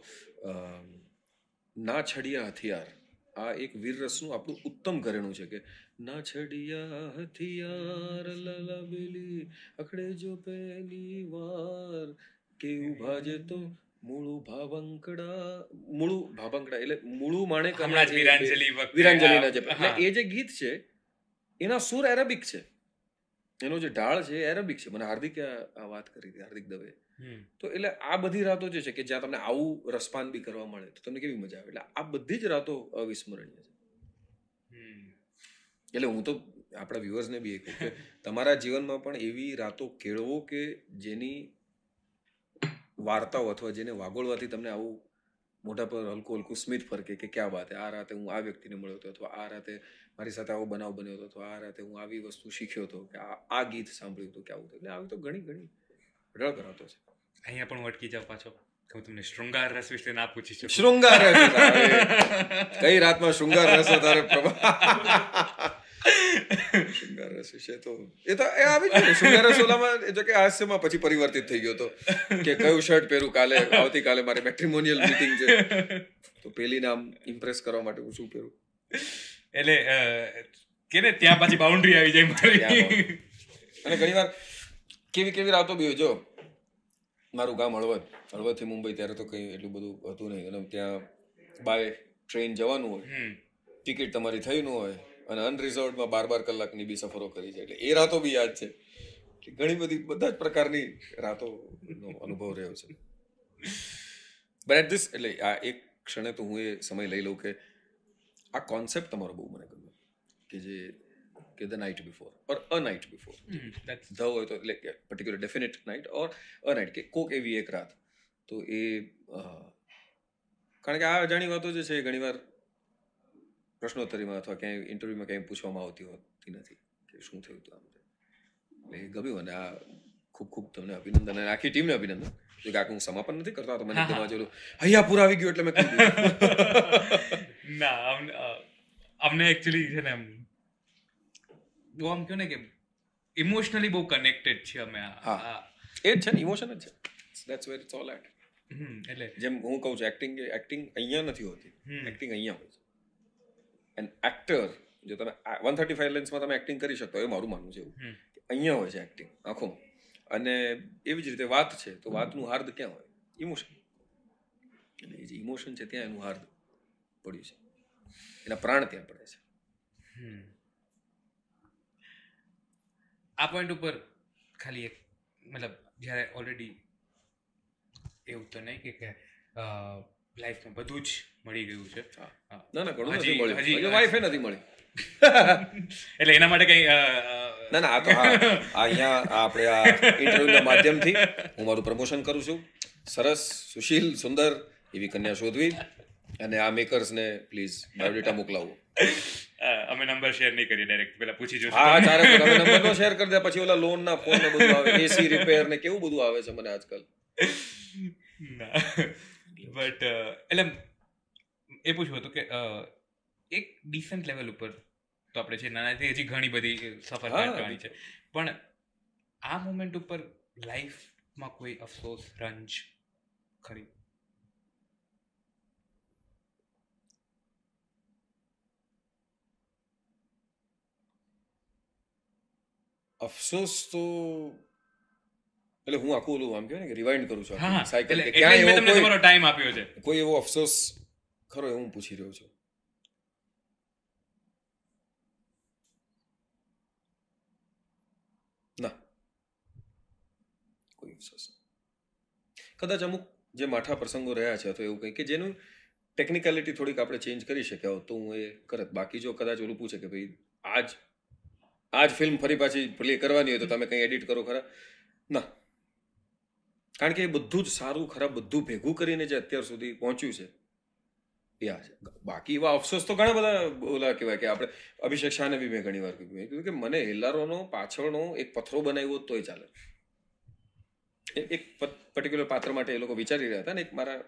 ના છડિયા હથિયાર, આ એક વીર રસનું આપણું ઉત્તમ ઘરેણું છે કે, ના છડિયા હથિયાર, લલબેલી, અખડે જો પહેલી વાર, કે ઊભા જે તો મૂળું ભાવંકડા મૂળું ભાવંકડા એટલે મૂળું માણેક અને જે- વીરાંજલિ વખતે વીરાંજલિના જે આ- એટલે હા. એ જે ગીત છે એના સુર એરેબિક છે. એનો જે ઢાળ છે એરેબિક છે. મને હાર્દિકે આ વાત કરી હતી હાર્દિક દવે. તો એટલે આ બધી રાતો જે છે કે જ્યાં તમને આવું રસપાન બી કરવા મળે તો તમને કેવી મજા આવે? એટલે આ બધી જ રાતો અવિસ્મરણીય છે. એટલે હું તો આપણા વ્યુઅર્સને બી એ કહું કે તમારા જીવનમાં પણ એવી રાતો કેળવો કે જેની વાર્તાઓ અથવા જેને વાગોળવાથી તમને આવું મોઢા પર હલકું હલકું સ્મિત ફરકે કે ક્યાં વાત આ રાતે હું આ વ્યક્તિને મળ્યો હતો અથવા આ રાતે મારી સાથે આવો બનાવ બન્યો હતો અથવા આ રાતે હું આવી વસ્તુ શીખ્યો હતો કે આ ગીત સાંભળ્યું હતું કે આવું એટલે આવી તો ઘણી ઘણી રળ કરાવતો છે. અહીંયા પણ વટકી અટકી જાઉં પાછો. હું તમને શૃંગાર રસ વિશે ના પૂછી શકું. શૃંગાર રસ કઈ રાતમાં શૃંગાર રસ તારે પ્રભા? [LAUGHS] શૃંગાર રસ વિશે તો એ તો એ આવી ને શૃંગાર રસ ઓલામાં એ જો કે હાસ્યમાં પછી પરિવર્તિત થઈ ગયો તો. કે કયું શર્ટ પહેરું કાલે? આવતીકાલે મારે મેટ્રિમોનિયલ મીટિંગ છે. તો પેલી નામ ઇમ્પ્રેસ કરવા માટે હું શું પહેરું? એટલે કે ને ત્યાં પાછી બાઉન્ડ્રી આવી જાય મારી. અને ઘણીવાર કેવી કેવી રાતો બી જો મારું ગામ હળવદ. હળવદથી મુંબઈ ત્યારે તો કંઈ એટલું બધું હતું નહીં. અને ત્યાં બાય ટ્રેન જવાનું હોય. ટિકિટ તમારી થઈ ન હોય. અને અનરિઝર્વડમાં બાર બાર કલાકની બી સફરો કરી છે. એટલે એ રાતો બી યાદ છે કે ઘણી બધી બધા જ પ્રકારની રાતોનો અનુભવ રહ્યો છે. બટ એટ ધીસ એટલે આ એક ક્ષણે તો હું એ સમય લઈ લઉં કે આ કોન્સેપ્ટ તમારો બહુ મને ગમ્યો. કે જે કે the night before or a night before the હોય તો એટલે particular definite night or a night કે કોક એવી એક રાત. તો એ કારણ કે આ અજાણી વાતો જે છે એ ઘણીવાર પ્રશ્નોત્તરીમાં અથવા ક્યાંય ઇન્ટરવ્યુમાં ક્યાંય પૂછવામાં આવતી હોતી નથી કે શું થયું હતું આમ એટલે ગમ્યું અને આ ખૂબ ખૂબ તમને અભિનંદન અને આખી ટીમને અભિનંદન. જો કે હું સમાપન નથી કરતો તો મને તમારા હા. હૈયા પૂરા આવી ગયું એટલે મેં [LAUGHS] ના અમને એકચ્યુઅલી છે ને એમ જો આમ કહ્યું ને કે ઇમોશનલી બહુ કનેક્ટેડ છે અમે આ-. એ જ છે ને ઇમોશન જ છે. That's where it's all at એટલે જેમ હું કહું છું એક્ટિંગ એક્ટિંગ અહીંયા નથી હોતી. એક્ટિંગ અહીંયા હોય છે. એન્ડ એક્ટર જો તમે વન થર્ટી ફાઈવ લેન્સમાં તમે એક્ટિંગ કરી શકતો એ મારું માનવું છે એવું. કે અહીંયા હોય છે એક્ટિંગ આંખોમાં. અને એવી જ રીતે વાત છે તો વાતનું હાર્દ ક્યાં હોય? ઇમોશન એટલે એ જે ઇમોશન છે ત્યાં એનું હાર્દ પડ્યું છે. એના પ્રાણ ત્યાં પડે છે. આ પોઈન્ટ ઉપર ખાલી એક મતલબ જ્યારે ઓલરેડી એવું તો નહીં કે કે લાઈફમાં બધું જ મળી ગયું છે. ના ના ઘણું નથી મળ્યું. હજી- વાઈફે નથી મળી. [LAUGHS] એટલે એના માટે કઈ ના ના આ તો અહીંયા આપણે આ ઇન્ટરવ્યુના માધ્યમથી હું મારું પ્રમોશન કરું છું. સરસ સુશીલ સુંદર એવી કન્યા શોધવી અને આ મેકર્સને પ્લીઝ બાયોડેટા મોકલાવો. અમે નંબર શેર નહીં કરીએ ડાયરેક્ટ પેલા પૂછી જોશું. હા તારે નંબર શેર કરી દે પછી ઓલા લોન ના ફોન ને બધું આવે એસી રિપેર ને કેવું બધું આવે છે મને આજકાલ. બટ એટલે એ પૂછવું હતું કે એક ડિસન્ટ લેવલ ઉપર તો આપણે છે નાનાથી હજી ઘણી બધી સફર હા. કરવાની છે. પણ આ મોમેન્ટ ઉપર લાઈફમાં કોઈ અફસોસ રંજ ખરી? અફસોસ તો એટલે હું આખું ઓલું આમ કહેવાય ને કે રિવાઇન્ડ કરું છું સાયકલ કે ક્યાં એવો તમને કોઈ ટાઈમ આપ્યો છે. કોઈ એવો અફસોસ ખરો એવું પૂછી રહ્યો છું ના કોઈ અફસોસ કદાચ અમુક જે માઠા પ્રસંગો રહ્યા છે અથવા એવું કંઈ કે જેનું ટેકનિકાલિટી થોડીક આપણે ચેન્જ કરી શક્યા હોત તો હું એ કરત. બાકી જો કદાચ ઓલું પૂછે કે ભાઈ આજ આજ ફિલ્મ ફરી પાછી પ્લે કરવાની હોય તો તમે કંઈ એડિટ કરો ખરા? ના. કારણ કે એ બધું જ સારું, ખરાબ બધું ભેગું કરીને જે અત્યાર સુધી પહોંચ્યું છે છે બાકી એવા અફસોસ તો ઘણા બધા ઓલા કહેવાય કે આપણે અભિષેક શાહને બી મેં ઘણી વાર કીધું કે મને હેલ્લારોનો પાછળનો એક પથરો બનાવ્યો તોય ચાલે. એક પર્ટિક્યુલર પાત્ર માટે એ લોકો વિચારી રહ્યા હતા ને એક મારા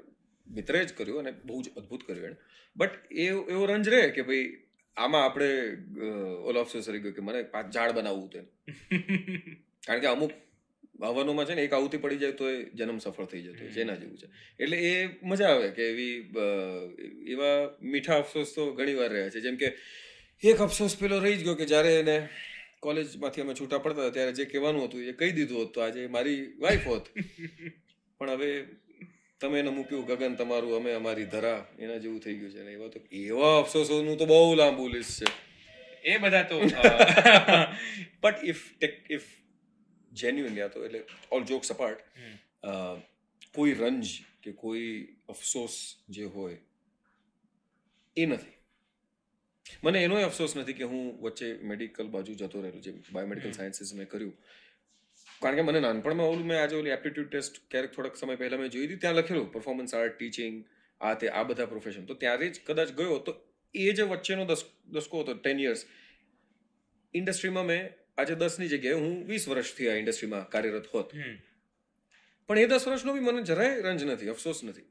મિત્રે જ કર્યું અને બહુ જ અદ્ભુત કર્યું એણે. બટ એ એવો રંજ રહે કે ભાઈ આમાં આપણે ઓલા ઓલો અફસોસ રહી ગયો કે મને પાંચ ઝાડ બનાવવું હતું [LAUGHS] કારણ કે અમુક હવનોમાં છે ને એક આવતી પડી જાય તો એ જન્મ સફળ થઈ જતો હોય છે એના જેવું છે. એટલે એ મજા આવે કે એવી એવા મીઠા અફસોસ તો ઘણી વાર રહ્યા છે. જેમ કે એક અફસોસ પેલો રહી જ ગયો કે જ્યારે એને કોલેજમાંથી અમે છૂટા પડતા હતા ત્યારે જે કહેવાનું હતું એ કહી દીધું હતું આજે મારી વાઈફ હોત. પણ હવે તમે એને મૂક્યું ગગન તમારું અમે અમારી ધરા એના જેવું થઈ ગયું છે. ને એવા તો એવા અફસોસોનું તો બહુ લાંબુ લિસ્ટ છે. એ બધા તો but if if genuine yeah તો એટલે ઓલ જોક્સ અપાર્ટ કોઈ રંજ કે કોઈ અફસોસ જે હોય એ નથી મને એનો અફસોસ નથી કે હું વચ્ચે મેડિકલ બાજુ જતો રહેલો જે બાયોમેડિકલ સાયન્સીસ મેં કર્યું કારણ કે મને નાનપણમાં ઓલું મેં આજે ઓલી એપ્ટિટ્યુડ ટેસ્ટ ક્યારેક થોડાક સમય પહેલાં મેં જોઈ હતી ત્યાં લખેલું પરફોર્મન્સ આર્ટ ટીચિંગ આ તે આ બધા પ્રોફેશન તો ત્યારે જ કદાચ ગયો તો એ જે વચ્ચેનો દસ દસકો હતો ટેન યર્સ ઇન્ડસ્ટ્રીમાં મેં આજે દસની જગ્યાએ હું વીસ વર્ષથી આ ઇન્ડસ્ટ્રીમાં કાર્યરત હોત. પણ એ દસ વર્ષનો બી મને જરાય રંજ નથી અફસોસ નથી.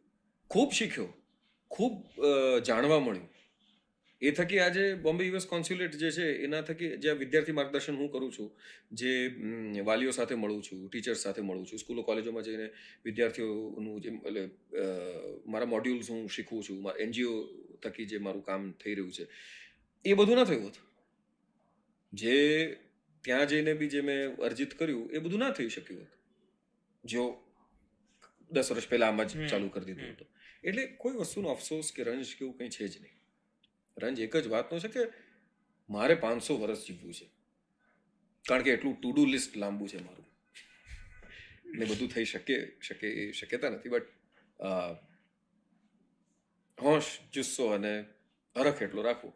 ખૂબ શીખ્યો ખૂબ જાણવા મળ્યું. એ થકી આજે બોમ્બે યુએસ કોન્સ્યુલેટ જે છે એના થકી જે વિદ્યાર્થી માર્ગદર્શન હું કરું છું જે વાલીઓ સાથે મળું છું ટીચર્સ સાથે મળું છું સ્કૂલો કોલેજોમાં જઈને વિદ્યાર્થીઓનું જે એટલે મારા મોડ્યુલ્સ હું શીખવું છું મારા એનજીઓ થકી જે મારું કામ થઈ રહ્યું છે એ બધું ના થયું હોત. જે ત્યાં જઈને બી જે મેં અર્જિત કર્યું એ બધું ના થઈ શક્યું હતું. જો દસ વર્ષ પહેલા આમ જ ચાલુ કરી દીધું હતું. એટલે કોઈ વસ્તુનો અફસોસ કે રંજ કે એવું કંઈ છે જ નહીં. રંજ એક જ વાતનો છે કે મારે પાંચસો વર્ષ જીવવું છે. કારણ કે એટલું ટુ ડુ લિસ્ટ લાંબુ છે મારું. ને બધું થઈ શકે શકે એ શક્યતા નથી બટ હોશ જુસ્સો અને હરખ એટલો રાખવો.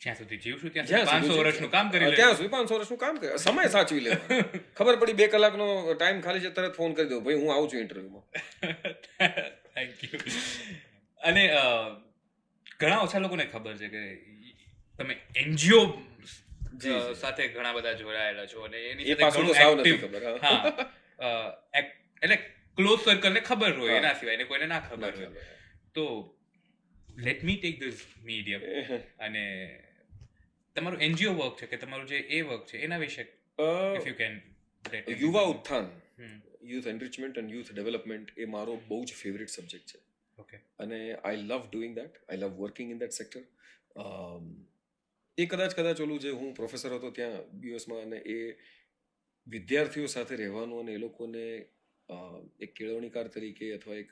જ્યાં સુધી જીવશું ત્યાં પાંચસો વર્ષનું કામ કરી ત્યાં સુધી પાંચસો વર્ષનું કામ કરે. સમય સાચવી લેવાનો. [LAUGHS] ખબર પડી બે કલાકનો ટાઈમ ખાલી છે તરત ફોન કરી દો. ભાઈ હું આવું છું ઇન્ટરવ્યુમાં થેન્ક યુ અને ઘણા ઓછા લોકોને ખબર છે કે તમે એનજીઓ. સાથે ઘણા બધા જોડાયેલા છો અને એની સાથે હા. એટલે ક્લોઝ સર્કલને ખબર હોય એના સિવાય કોઈને ના ખબર હોય. તો let me take this medium અને તમારું એનજીઓ વર્ક છે કે તમારું જે એ વર્ક છે એના વિશે ઇફ યુ કેન યુવા ઉત્થાન. Youth enrichment and youth development એ મારો બહુ જ ફેવરિટ સબ્જેક્ટ છે. ઓકે અને I love doing that I love working in that sector એ કદાચ કદાચ ઓલું જે હું પ્રોફેસર હતો ત્યાં યુએસમાં અને એ વિદ્યાર્થીઓ સાથે રહેવાનું અને એ લોકોને એક કેળવણીકાર તરીકે અથવા એક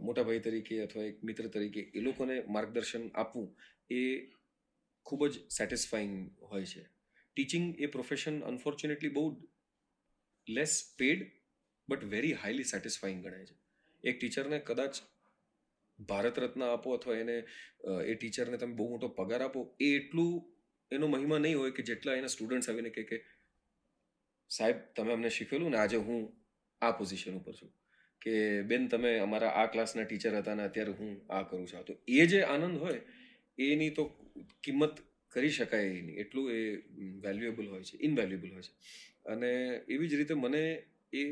મોટા ભાઈ તરીકે અથવા એક મિત્ર તરીકે એ લોકોને માર્ગદર્શન આપવું એ ખૂબ જ સેટિસ્ફાઈંગ હોય છે. ટીચિંગ એ પ્રોફેશન અનફોર્ચ્યુનેટલી બહુ less paid but very highly satisfying ગણાય છે. એક ટીચરને કદાચ ભારત રત્ન આપો અથવા એને એ ટીચરને તમે બહુ મોટો પગાર આપો, એ એટલું એનો મહિમા નહીં હોય કે જેટલા એના સ્ટુડન્ટ્સ આવીને કહે કે, સાહેબ, તમે અમને શીખવેલું ને આજે હું આ પોઝિશન ઉપર છું. કે, બેન, તમે અમારા આ ક્લાસના ટીચર હતા ને અત્યારે હું આ કરું છું. તો એ જે આનંદ હોય, એની તો કિંમત કરી શકાય એની. એટલું એ વેલ્યુએબલ હોય છે ઇનવેલ્યુએબલ હોય છે. અને એવી જ રીતે મને એ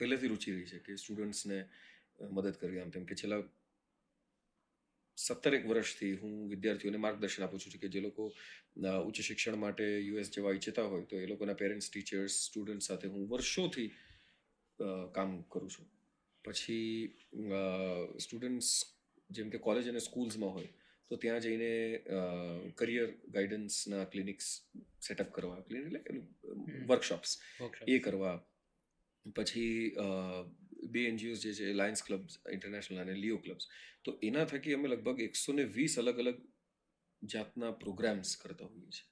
પહેલેથી રુચિ રહી છે કે સ્ટુડન્ટ્સને મદદ કરવી આમ તેમ કે છેલ્લા સત્તરેક વર્ષથી હું વિદ્યાર્થીઓને માર્ગદર્શન આપું છું કે જે લોકો ઉચ્ચ શિક્ષણ માટે યુએસ જવા ઈચ્છતા હોય તો એ લોકોના પેરેન્ટ્સ ટીચર્સ સ્ટુડન્ટ સાથે હું વર્ષોથી કામ કરું છું. પછી સ્ટુડન્ટ્સ જેમ કે કોલેજ અને સ્કૂલ્સમાં હોય તો ત્યાં જઈને કરિયર ગાઈડન્સના ક્લિનિક્સ સેટઅપ કરવા ક્લિનિક એટલે વર્કશોપ્સ એ કરવા. પછી બે એનજીઓસ જે છે લાયન્સ ક્લબ્સ ઇન્ટરનેશનલ અને લિયો ક્લબ્સ તો એના થકી અમે લગભગ એકસો ને વીસ અલગ અલગ જાતના પ્રોગ્રામ્સ કરતા હોઈએ છીએ.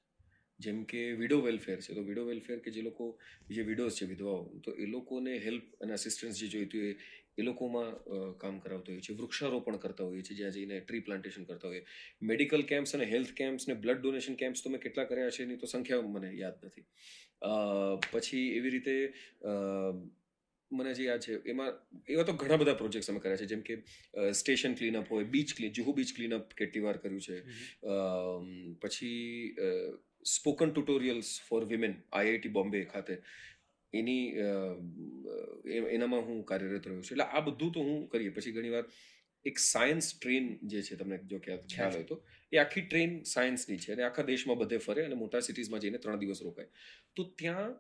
જેમ કે વિડો વેલફેર છે. તો વિડો વેલફેર કે જે લોકો જે વિડોઝ છે વિધવાઓ તો એ લોકોને હેલ્પ અને અસિસ્ટન્સ જે જોઈતું હોય એ લોકોમાં કામ કરાવતા હોઈએ છીએ વૃક્ષારોપણ કરતા હોઈએ છીએ જ્યાં જઈને ટ્રી પ્લાન્ટેશન કરતા હોઈએ. મેડિકલ કેમ્પ્સ અને હેલ્થ કેમ્પ્સ ને બ્લડ ડોનેશન કેમ્પ્સ તો મેં કેટલા કર્યા છે એની તો સંખ્યા મને યાદ નથી. પછી એવી રીતે મને જે યાદ છે એમાં એવા તો ઘણા બધા પ્રોજેક્ટ્સ અમે કર્યા છે જેમ કે સ્ટેશન ક્લીનઅપ હોય beach clean Juhu beach cleanup કેટલી વાર કર્યું છે. પછી spoken tutorials for women IIT Bombay ખાતે. એની એનામાં હું કાર્યરત રહ્યો છું. એટલે આ બધું તો હું કરીએ. પછી ઘણીવાર એક સાયન્સ ટ્રેન જે છે, તમને જો ખ્યાલ ખ્યાલ હોય તો, એ આખી ટ્રેન સાયન્સની છે. અને આખા દેશમાં બધે ફરે અને મોટા સિટીઝમાં જઈને ત્રણ દિવસ રોકાય. તો ત્યાં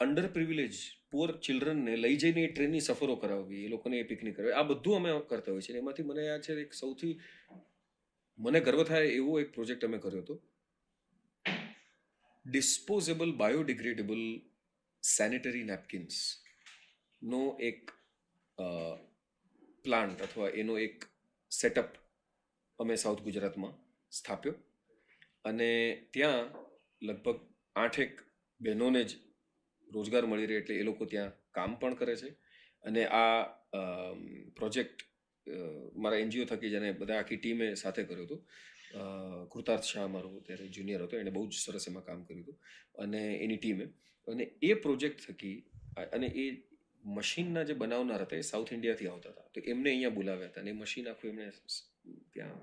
અંડર પ્રિવિલેજ પુઅર ચિલ્ડ્રનને લઈ જઈને એ ટ્રેનની સફરો કરાવવી, એ લોકોને એ પિકનિક કરાવી, આ બધું અમે કરતા હોઈએ છીએ. એમાંથી મને આ છે, એક સૌથી મને ગર્વ થાય એવો એક પ્રોજેક્ટ અમે કર્યો હતો. ડિસ્પોઝેબલ બાયોડિગ્રેડેબલ સેનિટરી નેપકિન્સનો એક પ્લાન્ટ અથવા એનો એક સેટઅપ અમે સાઉથ ગુજરાતમાં સ્થાપ્યો. અને ત્યાં લગભગ આઠેક બહેનોને જ રોજગાર મળી રહે એટલે એ લોકો ત્યાં કામ પણ કરે છે. અને આ પ્રોજેક્ટ મારા એનજીઓ થકી જેને બધા આખી ટીમે સાથે કર્યો હતો કૃતાર્થ શાહ મારો ત્યારે જુનિયર હતો એણે બહુ જ સરસ એમાં કામ કર્યું હતું. અને એની ટીમે અને એ પ્રોજેક્ટ થકી અને એ મશીનના જે બનાવનાર હતા એ સાઉથ ઇન્ડિયાથી આવતા હતા. તો એમને અહીંયા બોલાવ્યા હતા અને એ મશીન આખું એમણે ત્યાં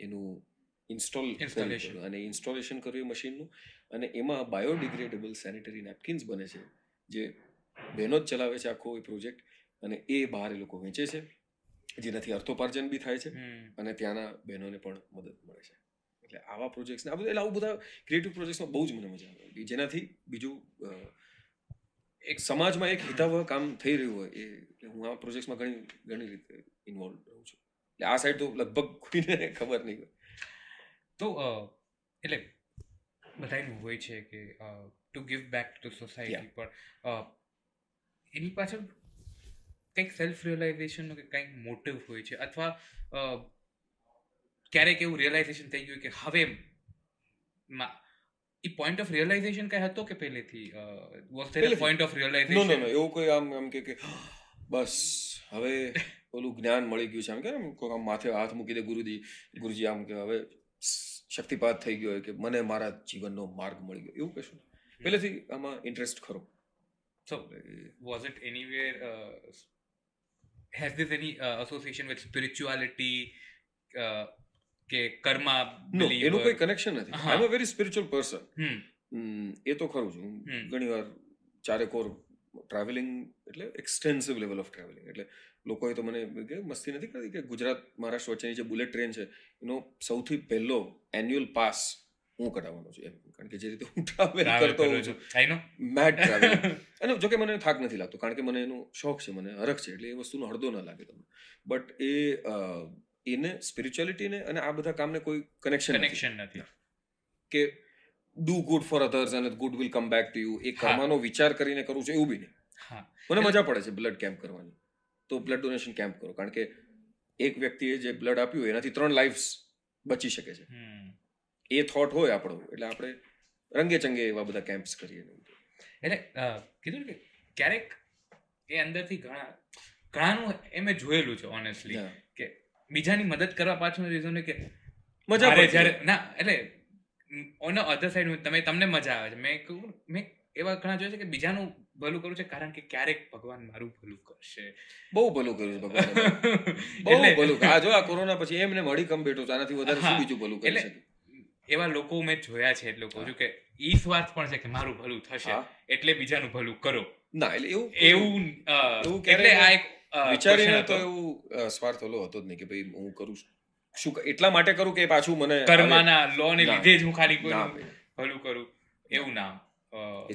એનું ઇન્સ્ટોલ ઇન્સ્ટોલેશન અને ઇન્સ્ટોલેશન કર્યું એ મશીનનું. અને એમાં બાયોડિગ્રેડેબલ સેનિટરી નેપકિન્સ બને છે જે બહેનો જ ચલાવે છે આખો એ પ્રોજેક્ટ. અને એ બહાર એ લોકો વેચે છે જેનાથી અર્થોપાર્જન બી થાય છે અને ત્યાંના બહેનોને પણ મદદ મળે છે. એટલે આવા પ્રોજેક્ટ્સ આ બધા એટલે આવું બધા ક્રિએટિવ પ્રોજેક્ટ્સમાં બહુ જ મને મજા આવે. જેનાથી બીજું એક સમાજમાં એક હિતાવહ કામ થઈ રહ્યું હોય એ એટલે હું આ પ્રોજેક્ટ્સમાં ઘણી ઘણી રીતે ઇન્વોલ્વ રહું છું. એટલે આ સાઈડ તો લગભગ કોઈને ખબર નહીં હોય. તો એટલે બધાનું હોય છે કે to give back to society પણ એની પાછળ કંઈક સેલ્ફ રિયલાઇઝેશનનો કે કંઈક મોટિવ હોય છે. અથવા ક્યારેક એવું રિયલાઇઝેશન થઈ ગયું કે હવે એ પોઈન્ટ ઓફ રિયલાઇઝેશન કઈ હતો કે પહેલેથી? Was there point of realisation no no એવું કોઈ આમ એમ કે કે બસ હવે ઓલું જ્ઞાન મળી ગયું છે. આમ કે કોઈ આમ માથે હાથ મૂકી દે ગુરુજી ગુરુજી આમ કે હવે શક્તિપાત થઈ ગયો કે મને મારા જીવનનો માર્ગ મળી ગયો. એવું કશું. પહેલેથી આમાં ઇન્ટરેસ્ટ ખરો. So was it anywhere has this any any with spirituality with spirituality? કે કર્મા નો એનું કોઈ કનેક્શન નથી. I am a very spiritual person એ તો ખરું છું ઘણીવાર ચારે કોર ચારેકોર ટ્રાવેલિંગ એટલે એક્સટેન્સિવ લેવલ ઓફ ટ્રાવેલિંગ એટલે લોકોએ તો મને કે મસ્તી નથી કરતી કે ગુજરાત મહારાષ્ટ્ર વચ્ચેની જે બુલેટ ટ્રેન છે એનો સૌથી પહેલો એન્યુઅલ પાસ હું કઢાવવાનો છું એમ. કારણ કે જે રીતે હું ટ્રાવેલ કરતો કરો હોઉં છો. મેડ ટ્રાવેલ [LAUGHS] અને જોકે મને થાક નથી લાગતો કારણ કે મને એનો શોખ છે મને હરખ છે એટલે એ વસ્તુનો હળદો ન લાગે તમને. બટ એ એને સ્પિરિચ્યુઆલિટીને અને આ બધા કામને કોઈ કનેક્શન કનેક્શન નથી. કે ડુ ગુડ ફોર અધર્સ અને good will come back to you એ કરવાનો વિચાર કરીને કરું છું એવું બી નહીં. હા. મને મજા પડે છે બ્લડ કેમ્પ કરવાની. તો બ્લડ ડોનેશન કેમ્પ કરો. કારણ કે એક વ્યક્તિએ જે બ્લડ આપ્યું એનાથી ત્રણ લાઈફ્સ બચી શકે છે. એ થોટ હોય આપણો. એટલે આપણે રંગે ચંગે એવા બધા કેમ્પ્સ કરીએ. એટલે કીધું કે ક્યારેક એ અંદરથી ઘણા ઘણાનું એ મેં જોયેલું છે ઓનેસ્ટલી બીજાની મદદ કરવા પાછળનું રીઝન કે મજા આવે જ્યારે ના એટલે ઓન અધર સાઈડ તમે તમને મજા આવે છે. મેં કહું મેં એવા ઘણા જોયા છે કે બીજાનું ભલું કરું છે કારણ કે ક્યારેક ભગવાન મારું ભલું કરશે. બહુ ભલું કર્યું છે ભગવાન. [LAUGHS] બહુ ભલું આ જો આ કોરોના પછી એમને મળી કમ બેઠો છે. આનાથી વધારે શું બીજું ભલું કરી શકે? એવા લોકો મેં જોયા છે એટલે કહું છું કે ઈ સ્વાર્થ પણ છે કે મારું ભલું થશે. એટલે બીજાનું ભલું કરો. ના એટલે એવું એવું એટલે આ એક વિચારીને તો એવું સ્વાર્થ ઓલો હતો જ નહીં કે ભાઈ હું કરું શું એટલા માટે કરું કે પાછું મને કર્માના લો ને લીધે જ હું ખાલી કોઈ ભલું કરું. એવું ના.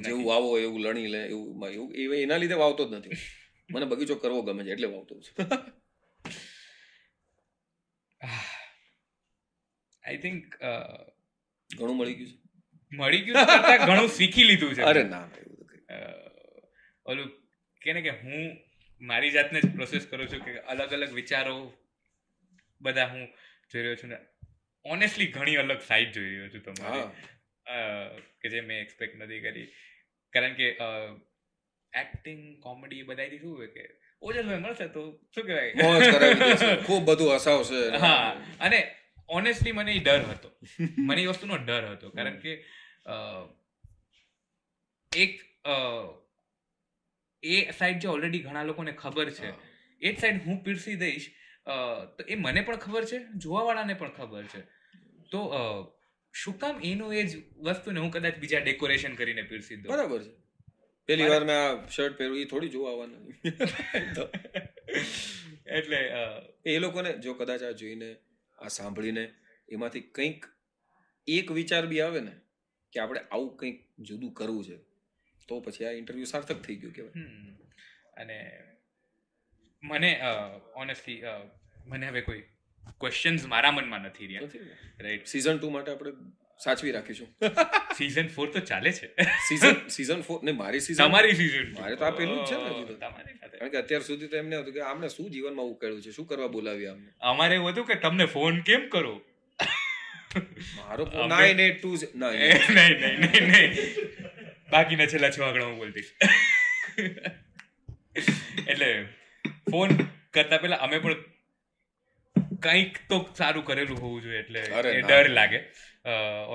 જેવું વાવો એવું લણી લે એવું એવું એના લીધે વાવતો જ નથી. મને બગીચો કરવો ગમે છે એટલે વાવતો છું. [SIGHS] આઈ થિંક ઘણું મળી ગયું મળી ગયું છે ઘણું શીખી લીધું છે. છે અરે ના ઓલું કે ને કે હું મારી જાતને જ પ્રોસેસ કરું છું કે અલગ અલગ વિચારો બધા હું જોઈ રહ્યો છું ને ઓનેસ્ટલી ઘણી અલગ સાઈડ જોઈ રહ્યો છું તમારી. કે જે મેં એક્સપેક્ટ નથી કરી. કારણ કે એક્ટિંગ કોમેડી બધાથી શું હોય કે ઓજસ ભાઈ મળશે તો શું કહેવાય? ખૂબ બધું હસાવશે. હા અને ઓનેસ્ટલી મને એ ડર હતો. મને એ વસ્તુનો ડર હતો. કારણ કે એક એ સાઈડ જે ઓલરેડી ઘણા લોકોને ખબર છે એ જ સાઈડ હું પીરસી દઈશ તો એ મને પણ ખબર છે જોવાવાળાને પણ ખબર છે. તો શું કામ એનું એ જ વસ્તુને હું કદાચ બીજા ડેકોરેશન કરીને પીરસી દઉં? બરાબર છે. પેલી વાર મેં આ શર્ટ પહેર્યું એ થોડી જોવા આવવાના [LAUGHS] એટલે એ લોકોને જો કદાચ આ જોઈને આ સાંભળીને એમાંથી કંઈક એક વિચાર બી આવે ને કે આપણે આવું કંઈક જુદું કરવું છે. તો પછી આ ઇન્ટરવ્યુ સાર્થક થઈ ગયું કહેવાય. અને મને ઓનેસ્ટલી મને હવે કોઈ ક્વેશ્ચન્સ મારા મનમાં નથી રહ્યા. રાઈટ સીઝન ટુ માટે આપણે સાચવી રાખીશું. [LAUGHS] સીઝન ફોર તો ચાલે છે. સીઝન સીઝન ફોર ને મારી સીઝન તમારી સીઝન મારે તો આ પેલું જ છે ને તમારી કારણ કે અત્યાર સુધી તો એમને હતું કે આમને શું જીવનમાં ઉકેળ્યું છે શું કરવા બોલાવ્યા અમને અમારે એવું હતું કે તમને ફોન કેમ કરો? મારો નાઇન એટ ટુ નહીં નહીં નહીં નહીં. બાકીના છેલ્લા છ આંકડા હું બોલતી એટલે ફોન કરતા પહેલા અમે પણ કંઈક તો સારું કરેલું હોવું જોઈએ એટલે. ડર લાગે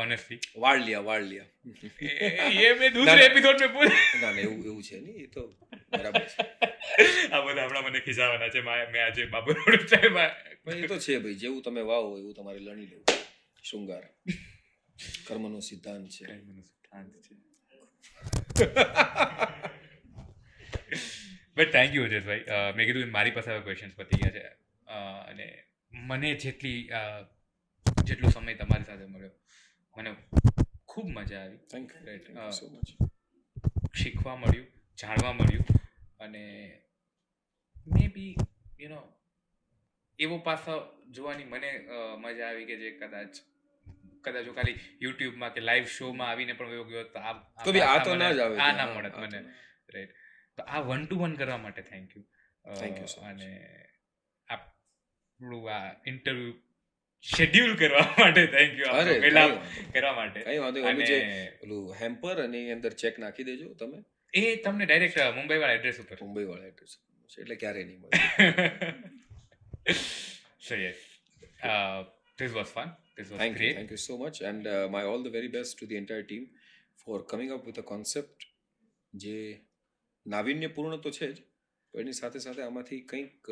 ઓનેસ્ટલી વાળ લ્યા વાળ લ્યા એ મેં દૂસરે. એપિસોડ મેં પૂછ ના એવું એવું છે નહીં એ તો બરાબર છે. આ બધા હમણાં મને ખિસાવાના છે મેં આજે બાબુ રોડ સાહેબ એ તો છે ભાઈ જેવું તમે વાવો એવું તમારે લણી લેવું. શૃંગાર. કર્મનો સિદ્ધાંત છે. બટ થેન્ક યુ અજયભાઈ મેં કીધું મારી પાસે હવે ક્વેશ્ચન્સ પતી ગયા છે અને મને જેટલી જેટલો સમય તમારી સાથે મળ્યો મને ખૂબ મજા આવી થેન્ક યુ સો મચ શીખવા મળ્યું જાણવા મળ્યું અને મે બી યુ નો એવો પાસો જોવાની મને મજા આવી કે જે કદાચ કદાચ હું ખાલી યુટ્યુબમાં કે લાઈવ શોમાં આવીને પણ ગયો તો આ તો બી આ તો ના જ આવે આ ના મળત મને. રાઈટ તો આ વન ટુ વન કરવા માટે થેન્ક યુ થેન્ક યુ અને આપણું આ ઇન્ટરવ્યુ શેડ્યુલ કરવા માટે થેન્ક યુ અરે પહેલા કરવા માટે. કઈ વાંધો અને ઓલું હેમ્પર અને એની અંદર ચેક નાખી દેજો તમે. એ તમને ડાયરેક્ટ મુંબઈ વાળા એડ્રેસ ઉપર. મુંબઈ વાળા એડ્રેસ એટલે ક્યારે નહીં મળે. So yes this was was this was Thank you, great. thank you so much, and uh, my all the very best to the entire team for coming up with a concept જે નાવિન્યપૂર્ણ તો છે જ પણ એની સાથે સાથે આમાંથી કંઈક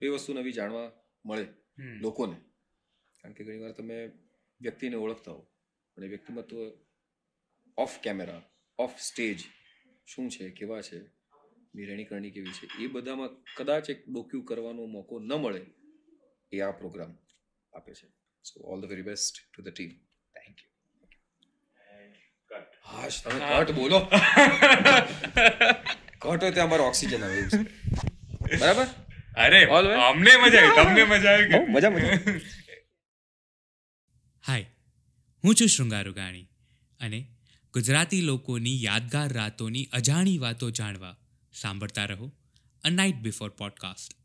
બે વસ્તુ નવી જાણવા મળે. લોકોને. કારણ કે ઘણીવાર તમે વ્યક્તિને ઓળખતા હો પણ એ વ્યક્તિમત્વ ઓફ કેમેરા ઓફ સ્ટેજ શું છે કેવા છે ની રહેણીકરણી કેવી છે એ બધામાં કદાચ એક ડોક્યુ કરવાનો મોકો ન મળે એ આ પ્રોગ્રામ આપે છે. So all the very best to the team thank you. હાશ તમે કટ બોલો કટ હોય ત્યાં અમારો ઓક્સિજન આવે છે બરાબર અરે અમને મજા આવી તમને મજા આવી મજા મજા હાય હું છું શૃંગાર ઉગાણી અને ગુજરાતી લોકોની યાદગાર રાતોની અજાણી વાતો જાણવા સાંભળતા રહો અ નાઇટ બિફોર પોડકાસ્ટ